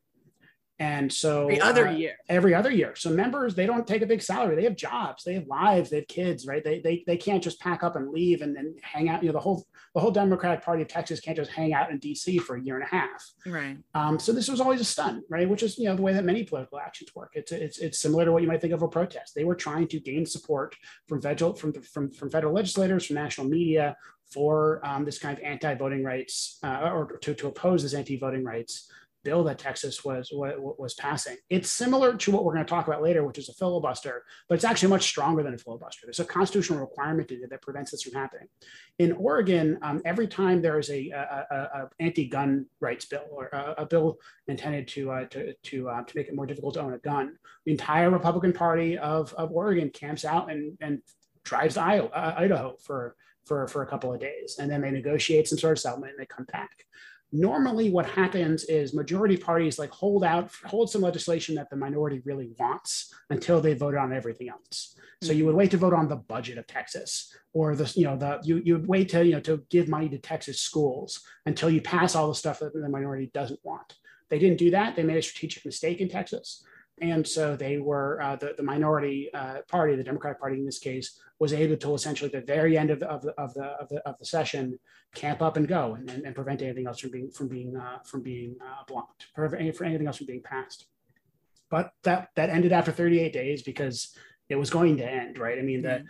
And so every other uh, year, every other year. So members, they don't take a big salary. They have jobs, they have lives, they have kids, right? They, they, they can't just pack up and leave and, and hang out. You know, the whole, the whole Democratic party of Texas can't just hang out in DC for a year and a half. Right. Um, so this was always a stunt, right? Which is, you know, the way that many political actions work. It's, it's, it's similar to what you might think of a protest. They were trying to gain support from federal, from, from, from federal legislators, from national media for um, this kind of anti-voting rights uh, or to, to oppose this anti-voting rights bill that Texas was was passing. It's similar to what we're going to talk about later, which is a filibuster, but it's actually much stronger than a filibuster. There's a constitutional requirement that prevents this from happening. In Oregon, um, every time there is a, a, a, a anti-gun rights bill or a, bill intended to uh, to to, uh, to make it more difficult to own a gun, the entire Republican Party of, of Oregon camps out and and drives to Iowa, uh, Idaho for for for a couple of days, and then they negotiate some sort of settlement and they come back normally what happens is majority parties like hold out hold some legislation that the minority really wants until they vote on everything else. So you would mm-hmm. wait to vote on the budget of texas or the you know the you you would wait to you know to give money to texas schools until you pass all the stuff that the minority doesn't want. They didn't do that. They made a strategic mistake in texas and so they were uh, the, the minority uh, party, the Democratic Party in this case, was able to essentially at the very end of the, of the, of the, of the, of the session camp up and go and, and, and, prevent anything else from being from being uh, from being uh, blocked, prevent for anything else from being passed. But that that ended after 38 days because it was going to end, right? I mean, mm-hmm.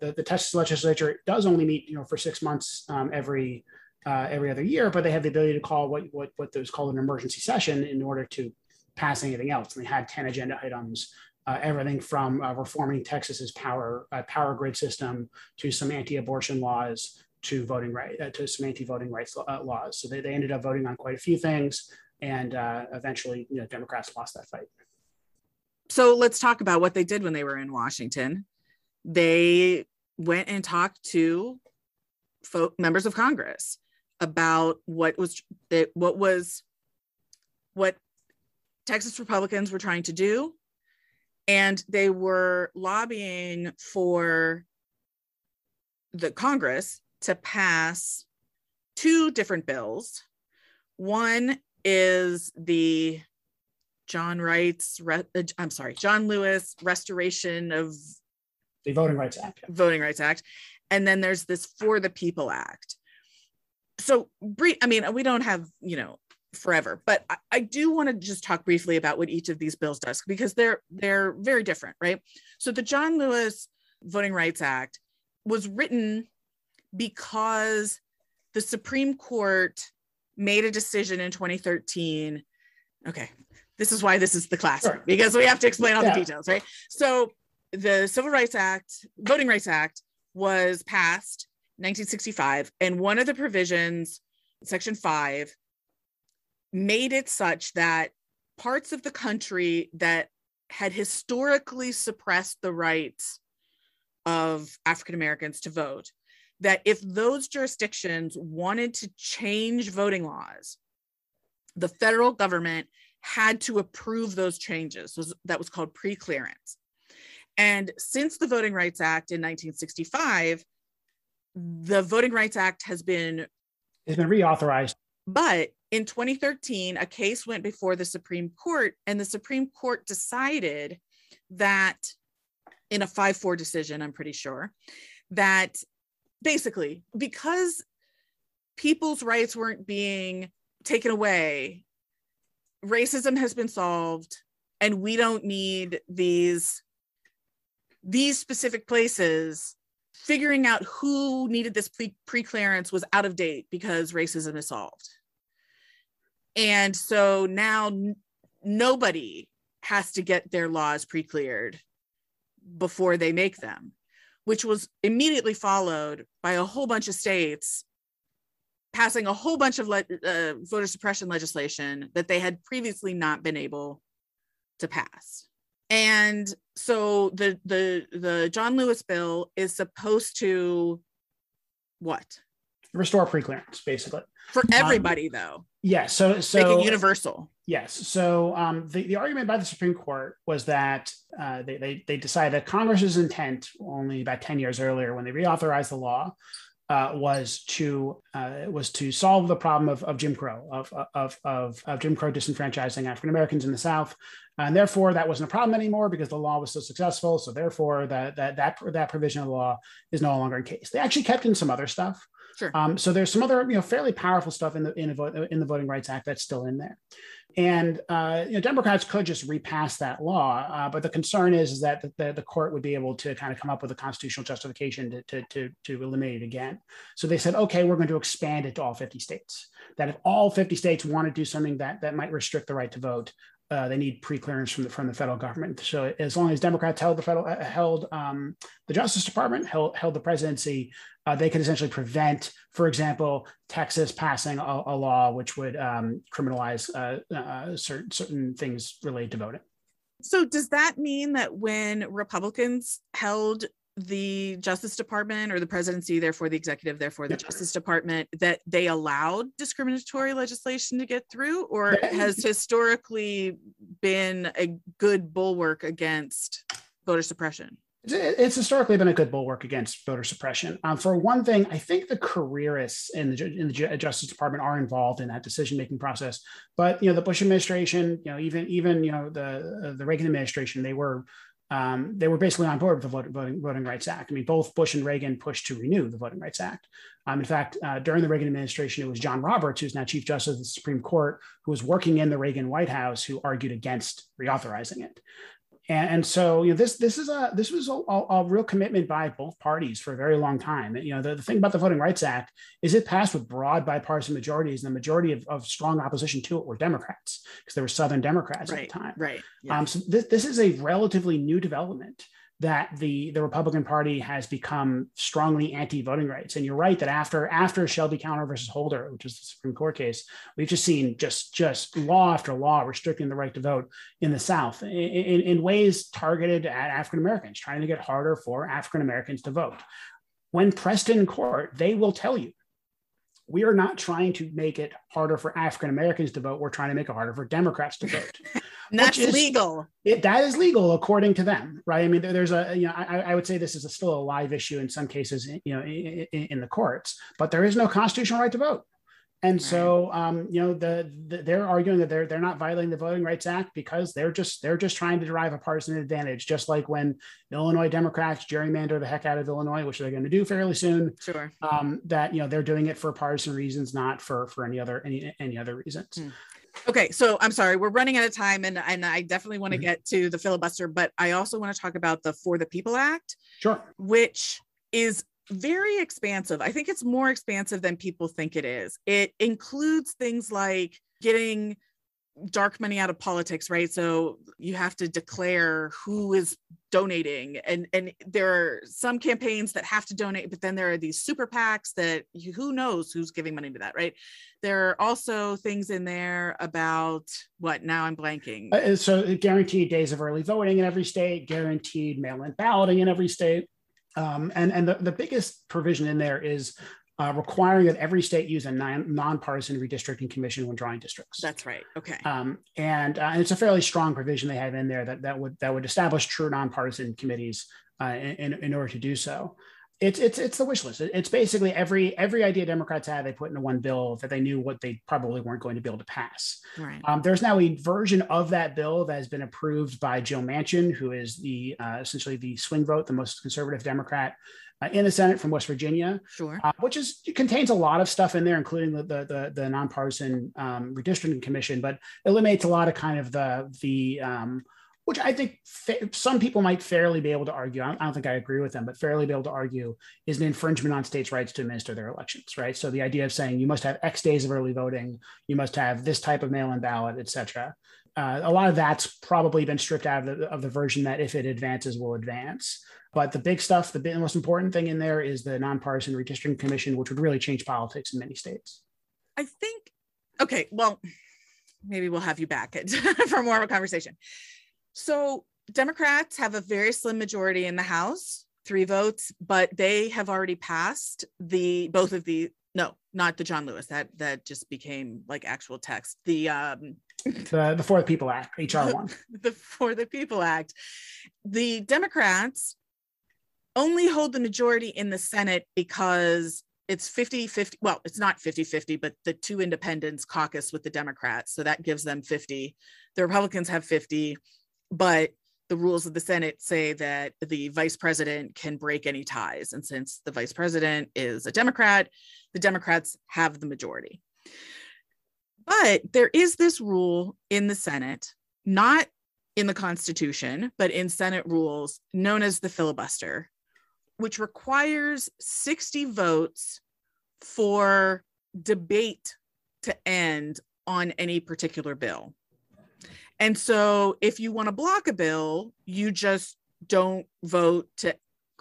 the, the, the Texas legislature does only meet, you know, for six months um, every uh, every other year, but they have the ability to call what what what was called an emergency session in order to pass anything else. And they had 10 agenda items, uh, everything from uh, reforming Texas's power uh, power grid system to some anti-abortion laws to voting right uh, to some anti-voting rights uh, laws. So they, they ended up voting on quite a few things, and uh, eventually, you know, Democrats lost that fight. So let's talk about what they did when they were in Washington. They went and talked to folk, members of Congress about what was what was what Texas Republicans were trying to do. And they were lobbying for the Congress to pass two different bills. One is the John Wright's, uh, I'm sorry, John Lewis Restoration of the Voting Rights Act. Voting Rights Act. And then there's this For the People Act. So, I mean, we don't have, you know, forever, but I, I do want to just talk briefly about what each of these bills does because they're they're very different, right? So the John Lewis Voting Rights Act was written because the Supreme Court made a decision in 2013. Okay, this is why this is the class sure. because we have to explain all yeah. the details, right? So the Civil Rights Act, Voting Rights Act was passed 1965 and one of the provisions section 5 made it such that parts of the country that had historically suppressed the rights of African Americans to vote that if those jurisdictions wanted to change voting laws, the federal government had to approve those changes. that was called pre-clearance. And since the Voting Rights Act in 1965, the Voting Rights Act has been has been reauthorized. But in 2013, a case went before the Supreme Court, and the Supreme Court decided that in a 5 4 decision, I'm pretty sure, that basically because people's rights weren't being taken away racism has been solved and we don't need these these specific places figuring out who needed this pre- clearance was out of date because racism is solved and so now n- nobody has to get their laws pre-cleared before they make them which was immediately followed by a whole bunch of states passing a whole bunch of le- uh, voter suppression legislation that they had previously not been able to pass. And so the the the John Lewis bill is supposed to what? Restore preclearance, basically. For um, everybody, um, though. Yes. Yeah, so so make it universal. Yes. So um, the, the argument by the Supreme Court was that uh, they, they, they decided that Congress's intent only about 10 years earlier when they reauthorized the law uh, was to uh, was to solve the problem of, of Jim Crow of, of, of, of Jim Crow disenfranchising African Americans in the South, and therefore that wasn't a problem anymore because the law was so successful. So therefore that that that that provision of the law is no longer in case. They actually kept in some other stuff. Sure. Um, so there's some other you know fairly powerful stuff in the in the, in the Voting Rights Act that's still in there. And uh, you know, Democrats could just repass that law, uh, but the concern is, is that the, the, court would be able to kind of come up with a constitutional justification to, to, to, to eliminate it again. So they said, okay, we're going to expand it to all 50 states. That if all 50 states want to do something that, that might restrict the right to vote, uh, they need pre-clearance from the from the federal government. So as long as Democrats held the federal uh, held um, the Justice Department, held, held the presidency, uh, they could essentially prevent, for example, Texas passing a, a law which would um, criminalize uh, certain certain things related to voting. So does that mean that when Republicans held the Justice Department or the presidency, therefore the executive, therefore the Justice Department, that they allowed discriminatory legislation to get through, or has historically been a good bulwark against voter suppression? It's historically been a good bulwark against voter suppression. Um, for one thing, I think the careerists in the in the Justice Department are involved in that decision making process. But you know, the Bush administration, you know, even even you know the uh, the Reagan administration, they were um, they were basically on board with the Voting, Voting, Rights Act. I mean, both Bush and Reagan pushed to renew the Voting Rights Act. Um, in fact, uh, during the Reagan administration, it was John Roberts, who's now Chief Justice of the Supreme Court, who was working in the Reagan White House, who argued against reauthorizing it and, and, so you know this this is a this was a, a, real commitment by both parties for a very long time. You know the, the thing about the Voting Rights Act is it passed with broad bipartisan majorities, and the majority of, of strong opposition to it were Democrats because there were Southern Democrats right, at the time. Right. Yeah. Um, so this this is a relatively new development that the the Republican Party has become strongly anti-voting rights. And you're right that after after Shelby County versus Holder, which is the Supreme Court case, we've just seen just just law after law restricting the right to vote in the South in, in, in ways targeted at African Americans, trying to get harder for African Americans to vote. When pressed in court, they will tell you we are not trying to make it harder for African Americans to vote. We're trying to make it harder for Democrats to vote. (laughs) that's is, legal. It, that is legal according to them, right? I mean, there's a, you know, I, I would say this is a, still a live issue in some cases, you know, in, in, in the courts, but there is no constitutional right to vote. And so, um, you know, the, the, they're arguing that they're they're not violating the Voting Rights Act because they're just they're just trying to derive a partisan advantage, just like when Illinois Democrats gerrymander the heck out of Illinois, which they're going to do fairly soon. Sure. Um, that you know they're doing it for partisan reasons, not for for any other any any other reasons. Hmm. Okay, so I'm sorry, we're running out of time, and and I definitely want to Mhm. get to the filibuster, but I also want to talk about the For the People Act, Sure. which is very expansive. I think it's more expansive than people think it is. It includes things like getting dark money out of politics, right? So you have to declare who is donating and and there are some campaigns that have to donate but then there are these super PACs that who knows who's giving money to that, right? There are also things in there about what now I'm blanking. Uh, so guaranteed days of early voting in every state, guaranteed mail-in balloting in every state, um, and and the, the biggest provision in there is uh, requiring that every state use a non, nonpartisan redistricting commission when drawing districts. That's right. Okay. Um, and, uh, and it's a fairly strong provision they have in there that, that would that would establish true nonpartisan committees uh, in, in order to do so. It's it's it's the wish list. It's basically every every idea Democrats had they put into one bill that they knew what they probably weren't going to be able to pass. Right. Um, there's now a version of that bill that has been approved by Joe Manchin, who is the uh, essentially the swing vote, the most conservative Democrat uh, in the Senate from West Virginia Sure. uh, which is contains a lot of stuff in there, including the the the, the nonpartisan um, redistricting commission, but eliminates a lot of kind of the the um, which I think fa- some people might fairly be able to argue. I don't, think I agree with them, but fairly be able to argue is an infringement on states' rights to administer their elections, right? So the idea of saying you must have X days of early voting, you must have this type of mail-in ballot, et cetera. Uh, a lot of that's probably been stripped out of the, of the version that if it advances, will advance. But the big stuff, the big, most important thing in there is the nonpartisan redistricting commission, which would really change politics in many states. I think, okay, well, maybe we'll have you back (laughs) for more of a conversation. So, Democrats have a very slim majority in the House, three votes, but they have already passed the both of the no, not the John Lewis. That that just became like actual text. The um (laughs) The the For the People Act, HR one. (laughs) the For the People Act. The Democrats only hold the majority in the Senate because it's 50 50. Well, it's not 50 50, but the two independents caucus with the Democrats. So that gives them 50. The Republicans have 50, but the rules of the Senate say that the vice president can break any ties. And since the vice president is a Democrat, the Democrats have the majority. But there is this rule in the Senate, not in the Constitution, but in Senate rules known as the filibuster, which requires 60 votes for debate to end on any particular bill. And so if you want to block a bill, you just don't vote to,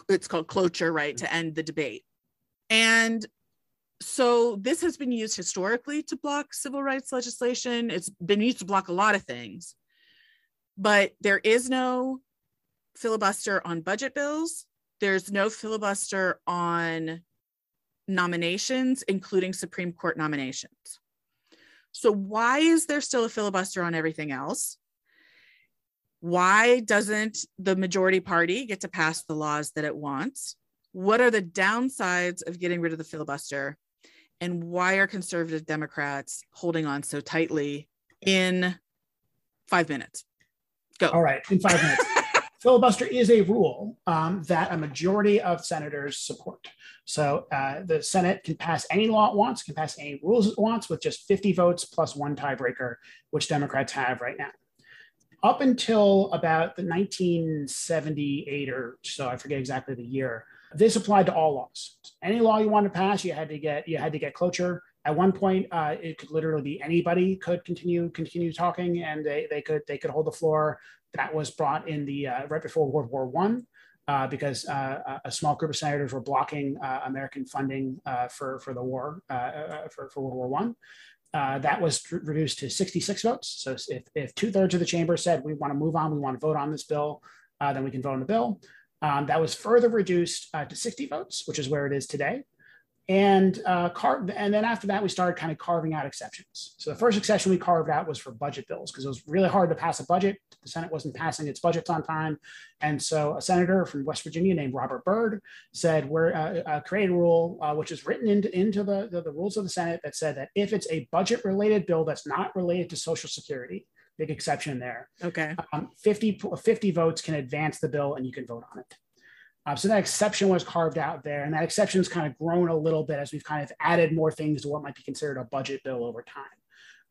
it's called cloture, right, to end the debate. And so this has been used historically to block civil rights legislation. It's been used to block a lot of things, but there is no filibuster on budget bills. There's no filibuster on nominations, including Supreme Court nominations. So, why is there still a filibuster on everything else? Why doesn't the majority party get to pass the laws that it wants? What are the downsides of getting rid of the filibuster? And why are conservative Democrats holding on so tightly in five minutes? Go. All right, in five minutes. Filibuster is a rule um, that a majority of senators support. So uh, the Senate can pass any law it wants, can pass any rules it wants with just 50 votes plus one tiebreaker, which Democrats have right now. Up until about the 1978 or so, I forget exactly the year, this applied to all laws. Any law you wanted to pass, you had to get you had to get cloture. At one point, uh, it could literally be anybody could continue continue talking, and they, they could they could hold the floor. That was brought in the uh, right before World War One, uh, because uh, a small group of senators were blocking uh, American funding uh, for for the war uh, for, for World War One. that was reduced to 66 votes. So if, if two thirds of the chamber said we want to move on, we want to vote on this bill, then we can vote on the bill. Um, that was further reduced to 60 votes, which is where it is today. And uh, car- and then after that we started kind of carving out exceptions. So the first exception we carved out was for budget bills because it was really hard to pass a budget. The senate wasn't passing its budgets on time. And so a senator from west virginia named robert byrd said we're uh, uh, create a rule uh, which is written into, into the, the, the rules of the senate that said that if it's a budget related bill that's not related to social security big exception there Okay. um, 50, 50 votes can advance the bill and you can vote on it um, so that exception was carved out there, and that exception has kind of grown a little bit as we've kind of added more things to what might be considered a budget bill over time.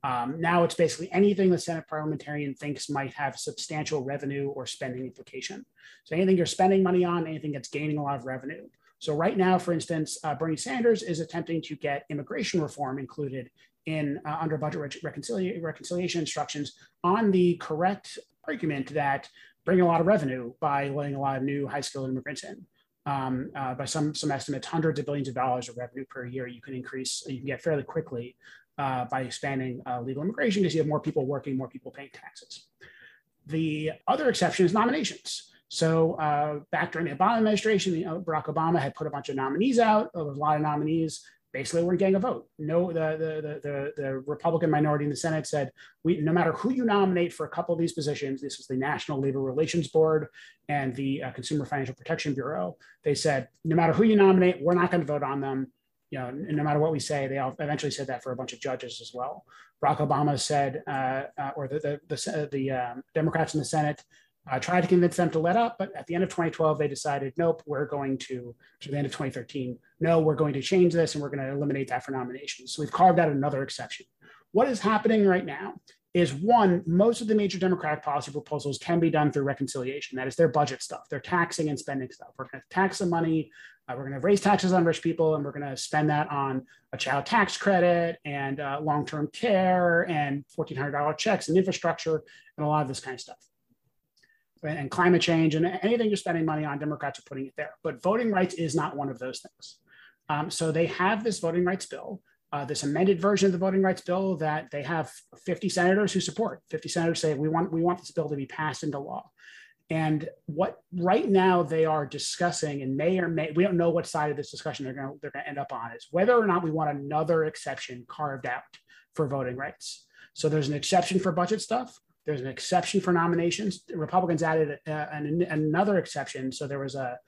Um, now it's basically anything the Senate parliamentarian thinks might have substantial revenue or spending implication. So anything you're spending money on, anything that's gaining a lot of revenue. So right now, for instance, uh, Bernie Sanders is attempting to get immigration reform included in uh, under budget reconciliation, reconciliation instructions on the correct argument that bring a lot of revenue by letting a lot of new high skilled immigrants in. Um, uh, by some some estimates, hundreds of billions of dollars of revenue per year you can increase, you can get fairly quickly uh, by expanding uh, legal immigration because you have more people working, more people paying taxes. The other exception is nominations. So uh, back during the Obama administration, you know, Barack Obama had put a bunch of nominees out. There was a lot of nominees basically weren't getting a vote. No, the, the, the, the, Republican minority in the Senate said, we, no matter who you nominate for a couple of these positions, this was the National Labor Relations Board and the uh, Consumer Financial Protection Bureau. They said, no matter who you nominate, we're not going to vote on them. You know, no matter what we say, they all eventually said that for a bunch of judges as well. Barack Obama said, uh, uh, or the the the, the um, Democrats in the Senate I tried to convince them to let up, but at the end of 2012, they decided, nope, we're going to, to the end of 2013, no, we're going to change this and we're going to eliminate that for nominations. So we've carved out another exception. What is happening right now is one, most of the major Democratic policy proposals can be done through reconciliation. That is their budget stuff, their taxing and spending stuff. We're going to tax the money, uh, we're going to raise taxes on rich people, and we're going to spend that on a child tax credit and uh, long term care and $1,400 checks and infrastructure and a lot of this kind of stuff and climate change and anything you're spending money on, Democrats are putting it there. But voting rights is not one of those things. Um, so they have this voting rights bill, uh, this amended version of the voting rights bill that they have 50 senators who support. 50 senators say we want we want this bill to be passed into law. And what right now they are discussing and may or may we don't know what side of this discussion they're going they're going to end up on is whether or not we want another exception carved out for voting rights. So there's an exception for budget stuff. There's an exception for nominations. The Republicans added uh, an, another exception. So there was a,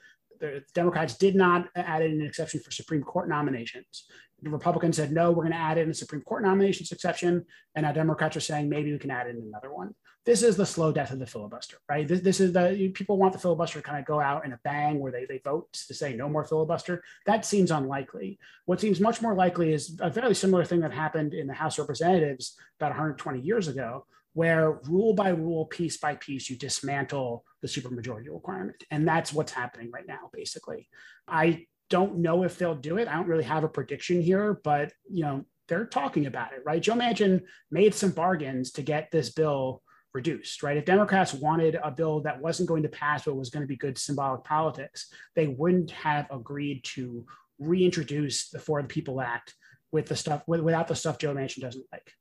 the Democrats did not add in an exception for Supreme Court nominations. The Republicans said, no, we're going to add in a Supreme Court nominations exception. And now Democrats are saying maybe we can add in another one. This is the slow death of the filibuster, right? This, this is the people want the filibuster to kind of go out in a bang where they, they vote to say no more filibuster. That seems unlikely. What seems much more likely is a very similar thing that happened in the House of Representatives about 120 years ago, where rule by rule, piece by piece, you dismantle the supermajority requirement. And that's what's happening right now, basically. I don't know if they'll do it. I don't really have a prediction here, but you know, they're talking about it, right? Joe Manchin made some bargains to get this bill reduced, right? If Democrats wanted a bill that wasn't going to pass but was going to be good symbolic politics, they wouldn't have agreed to reintroduce the For the People Act with the stuff without the stuff Joe Manchin doesn't like.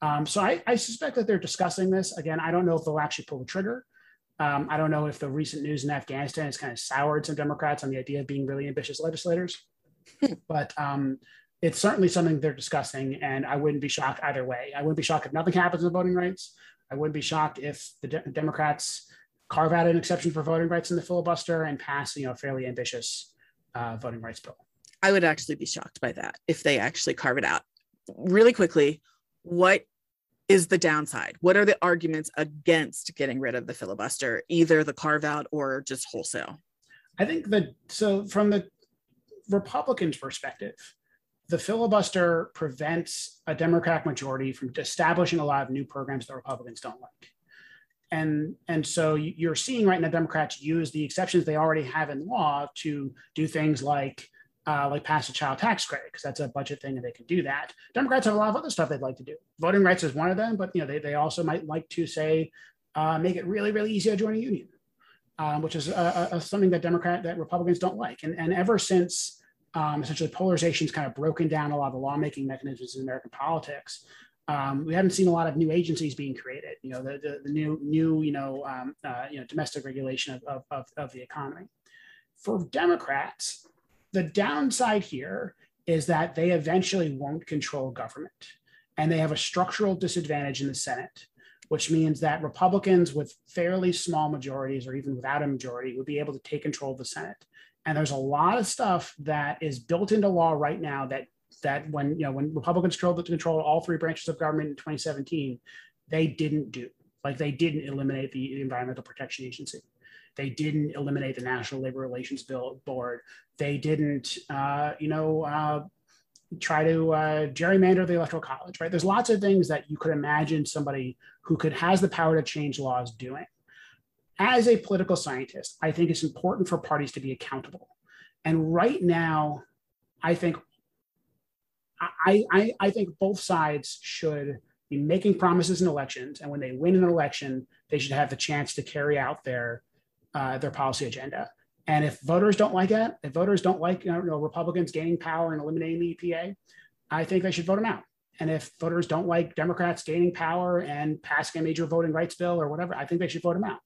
Um, so I, I, suspect that they're discussing this. Again, I don't know if they'll actually pull the trigger. Um, I don't know if the recent news in Afghanistan has kind of soured some Democrats on the idea of being really ambitious legislators. (laughs) but um, it's certainly something they're discussing, and I wouldn't be shocked either way. I wouldn't be shocked if nothing happens with voting rights. I wouldn't be shocked if the de- Democrats carve out an exception for voting rights in the filibuster and pass, you know, a fairly ambitious uh, voting rights bill. I would actually be shocked by that if they actually carve it out. Really quickly, what is the downside? What are the arguments against getting rid of the filibuster, either the carve out or just wholesale? I think that so from the Republicans' perspective, the filibuster prevents a Democratic majority from establishing a lot of new programs that Republicans don't like. And, and so you're seeing right now Democrats use the exceptions they already have in law to do things like uh, like pass a child tax credit because that's a budget thing and they can do that. Democrats have a lot of other stuff they'd like to do. Voting rights is one of them, but you know they, they also might like to say uh, make it really really easy to join a union, um, which is uh, something that Democrat that Republicans don't like. And and ever since um, essentially polarization's kind of broken down a lot of the lawmaking mechanisms in American politics. Um, we haven't seen a lot of new agencies being created. You know, the, the, the new new you know um, uh, you know domestic regulation of, of, of the economy. For Democrats, the downside here is that they eventually won't control government and they have a structural disadvantage in the Senate, which means that Republicans with fairly small majorities or even without a majority would be able to take control of the Senate. And there's a lot of stuff that is built into law right now that that when you know when Republicans controlled control all three branches of government in 2017, they didn't do. Like they didn't eliminate the Environmental Protection Agency. They didn't eliminate the National Labor Relations Bill Board. They didn't, uh, you know, uh, try to uh, gerrymander the electoral college. Right? There's lots of things that you could imagine somebody who could has the power to change laws doing. As a political scientist, I think it's important for parties to be accountable. And right now, I think I, I, I think both sides should be making promises in elections, and when they win an election, they should have the chance to carry out their uh, their policy agenda. And if voters don't like it, if voters don't like you know, Republicans gaining power and eliminating the EPA, I think they should vote them out. And if voters don't like Democrats gaining power and passing a major voting rights bill or whatever, I think they should vote them out.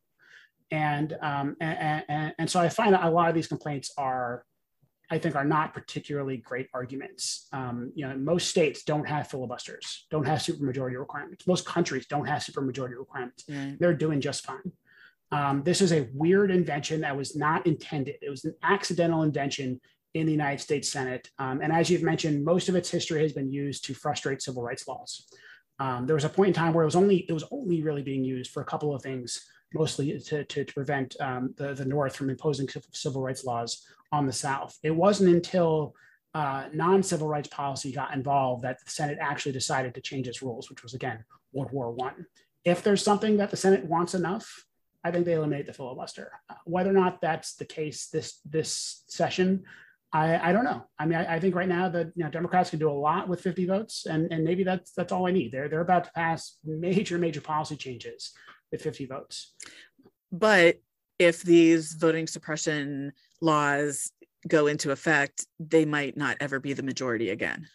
And um, and, and, and so I find that a lot of these complaints are I think are not particularly great arguments. Um, you know, most states don't have filibusters, don't have supermajority requirements. Most countries don't have supermajority requirements. Mm. They're doing just fine. Um, this is a weird invention that was not intended. It was an accidental invention in the United States Senate. Um, and as you've mentioned, most of its history has been used to frustrate civil rights laws. Um, there was a point in time where it was only it was only really being used for a couple of things, mostly to, to, to prevent um, the, the North from imposing civil rights laws on the South. It wasn't until uh, non-civil rights policy got involved that the Senate actually decided to change its rules, which was again World War One. If there's something that the Senate wants enough, I think they eliminate the filibuster. Uh, whether or not that's the case this this session, I, I don't know. I mean, I, I, think right now that you know Democrats can do a lot with 50 votes, and, and maybe that's that's all I need. They're they're about to pass major major policy changes with 50 votes. But if these voting suppression laws go into effect, they might not ever be the majority again.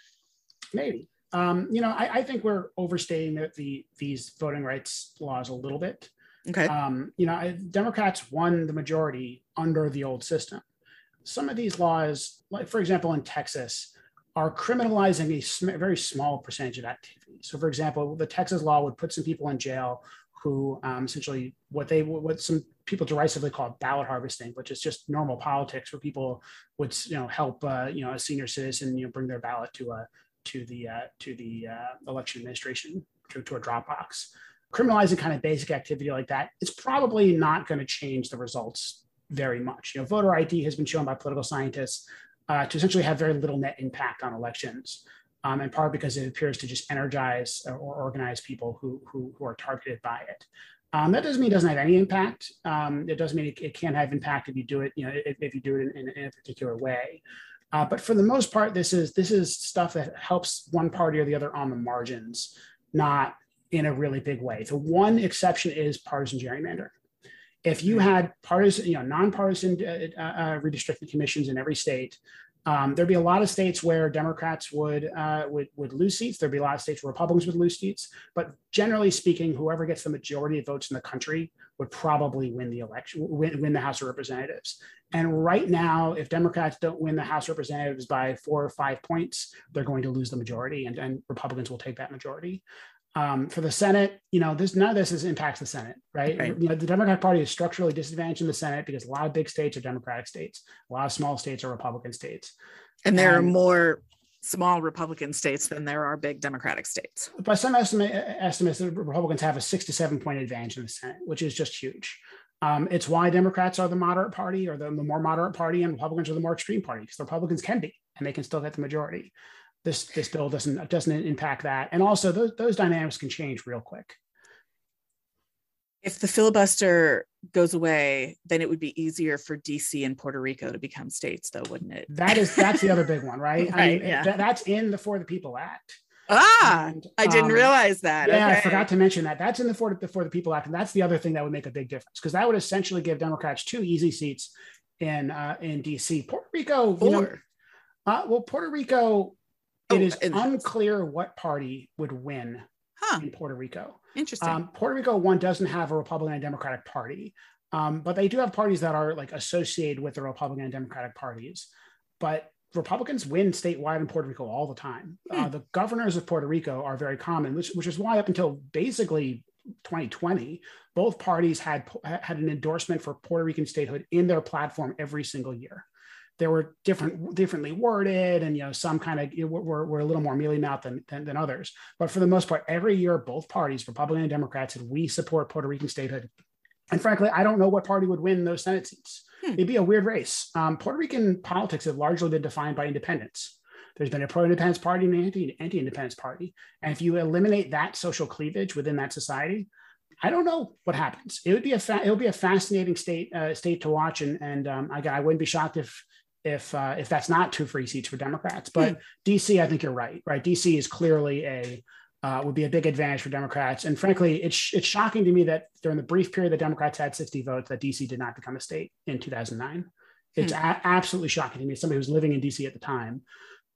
Maybe. Um, you know, I, I, think we're overstating the, the, these voting rights laws a little bit. Okay. Um, you know, Democrats won the majority under the old system. Some of these laws, like for example, in Texas, are criminalizing a sm- very small percentage of activity. So, for example, the Texas law would put some people in jail who um, essentially what they what some people derisively call ballot harvesting, which is just normal politics where people would you know help uh, you know a senior citizen you know bring their ballot to a to the uh, to the uh, election administration to, to a drop box. Criminalizing kind of basic activity like that, it's probably not going to change the results very much. You know, voter ID has been shown by political scientists uh, to essentially have very little net impact on elections um, in part because it appears to just energize or organize people who, who, who are targeted by it. Um, that doesn't mean it doesn't have any impact. Um, it doesn't mean it, it, can have impact if you do it, you know, if, if you do it in, in, a particular way. Uh, but for the most part, this is this is stuff that helps one party or the other on the margins, not in a really big way. The one exception is partisan gerrymandering. If you had partisan, you know, nonpartisan uh, uh, redistricting commissions in every state, um, there'd be a lot of states where Democrats would, uh, would would lose seats. There'd be a lot of states where Republicans would lose seats. But generally speaking, whoever gets the majority of votes in the country would probably win the election, win, win the House of Representatives. And right now, if Democrats don't win the House of Representatives by four or five points, they're going to lose the majority, and, and Republicans will take that majority. Um, for the Senate, you know, this none of this is, impacts the Senate, right? right? You know, the Democratic Party is structurally disadvantaged in the Senate because a lot of big states are Democratic states, a lot of small states are Republican states, and there are more small Republican states than there are big Democratic states. By some estimate, estimates, the Republicans have a six to seven point advantage in the Senate, which is just huge. Um, it's why Democrats are the moderate party or the, the more moderate party, and Republicans are the more extreme party because the Republicans can be and they can still get the majority this this bill doesn't doesn't impact that and also those, those dynamics can change real quick if the filibuster goes away then it would be easier for dc and puerto rico to become states though wouldn't it that is that's the other big one right, right (laughs) I mean, yeah. That, that's in the for the people act Ah, and, I didn't um, realize that. Yeah, okay. I forgot to mention that. That's in the For, the For the People Act, and that's the other thing that would make a big difference because that would essentially give Democrats two easy seats in uh, in DC. Puerto Rico, you know, uh, well, Puerto Rico Oh, it is unclear what party would win huh. in Puerto Rico. Interesting. Um, Puerto Rico one doesn't have a Republican and Democratic Party, um, but they do have parties that are like associated with the Republican and Democratic parties. but Republicans win statewide in Puerto Rico all the time. Hmm. Uh, the governors of Puerto Rico are very common, which, which is why up until basically 2020, both parties had had an endorsement for Puerto Rican statehood in their platform every single year. There were different, differently worded, and you know some kind of were, were a little more mealy mouthed than, than, than others. But for the most part, every year both parties, Republican and democrats said we support Puerto Rican statehood. And frankly, I don't know what party would win those Senate seats. Hmm. It'd be a weird race. Um, Puerto Rican politics have largely been defined by independence. There's been a pro-independence party and an anti, anti-independence party, and if you eliminate that social cleavage within that society, I don't know what happens. It would be a fa- it would be a fascinating state uh, state to watch, and and um, again, I wouldn't be shocked if if uh, if that's not two free seats for Democrats. But hmm. DC, I think you're right. Right, DC is clearly a uh, would be a big advantage for Democrats. And frankly, it's it's shocking to me that during the brief period that Democrats had 60 votes, that DC did not become a state in 2009. It's hmm. a- absolutely shocking to me as somebody who's living in DC at the time.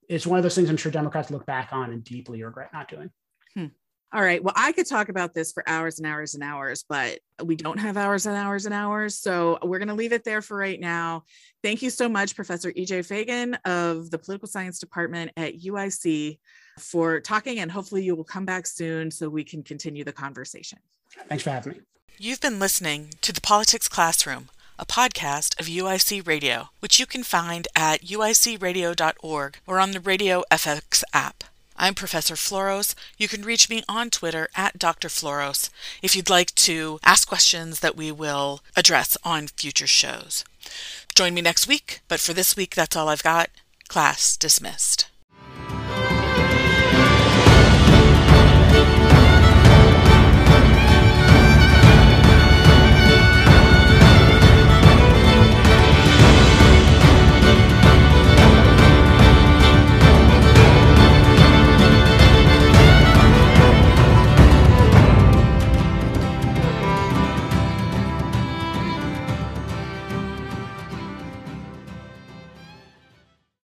It's one of those things I'm sure Democrats look back on and deeply regret not doing. Hmm. All right. Well, I could talk about this for hours and hours and hours, but we don't have hours and hours and hours. So we're going to leave it there for right now. Thank you so much, Professor EJ Fagan of the Political Science Department at UIC, for talking. And hopefully you will come back soon so we can continue the conversation. Thanks for having me. You've been listening to The Politics Classroom, a podcast of UIC Radio, which you can find at uicradio.org or on the Radio FX app. I'm Professor Floros. You can reach me on Twitter at Dr. Floros if you'd like to ask questions that we will address on future shows. Join me next week, but for this week, that's all I've got. Class dismissed.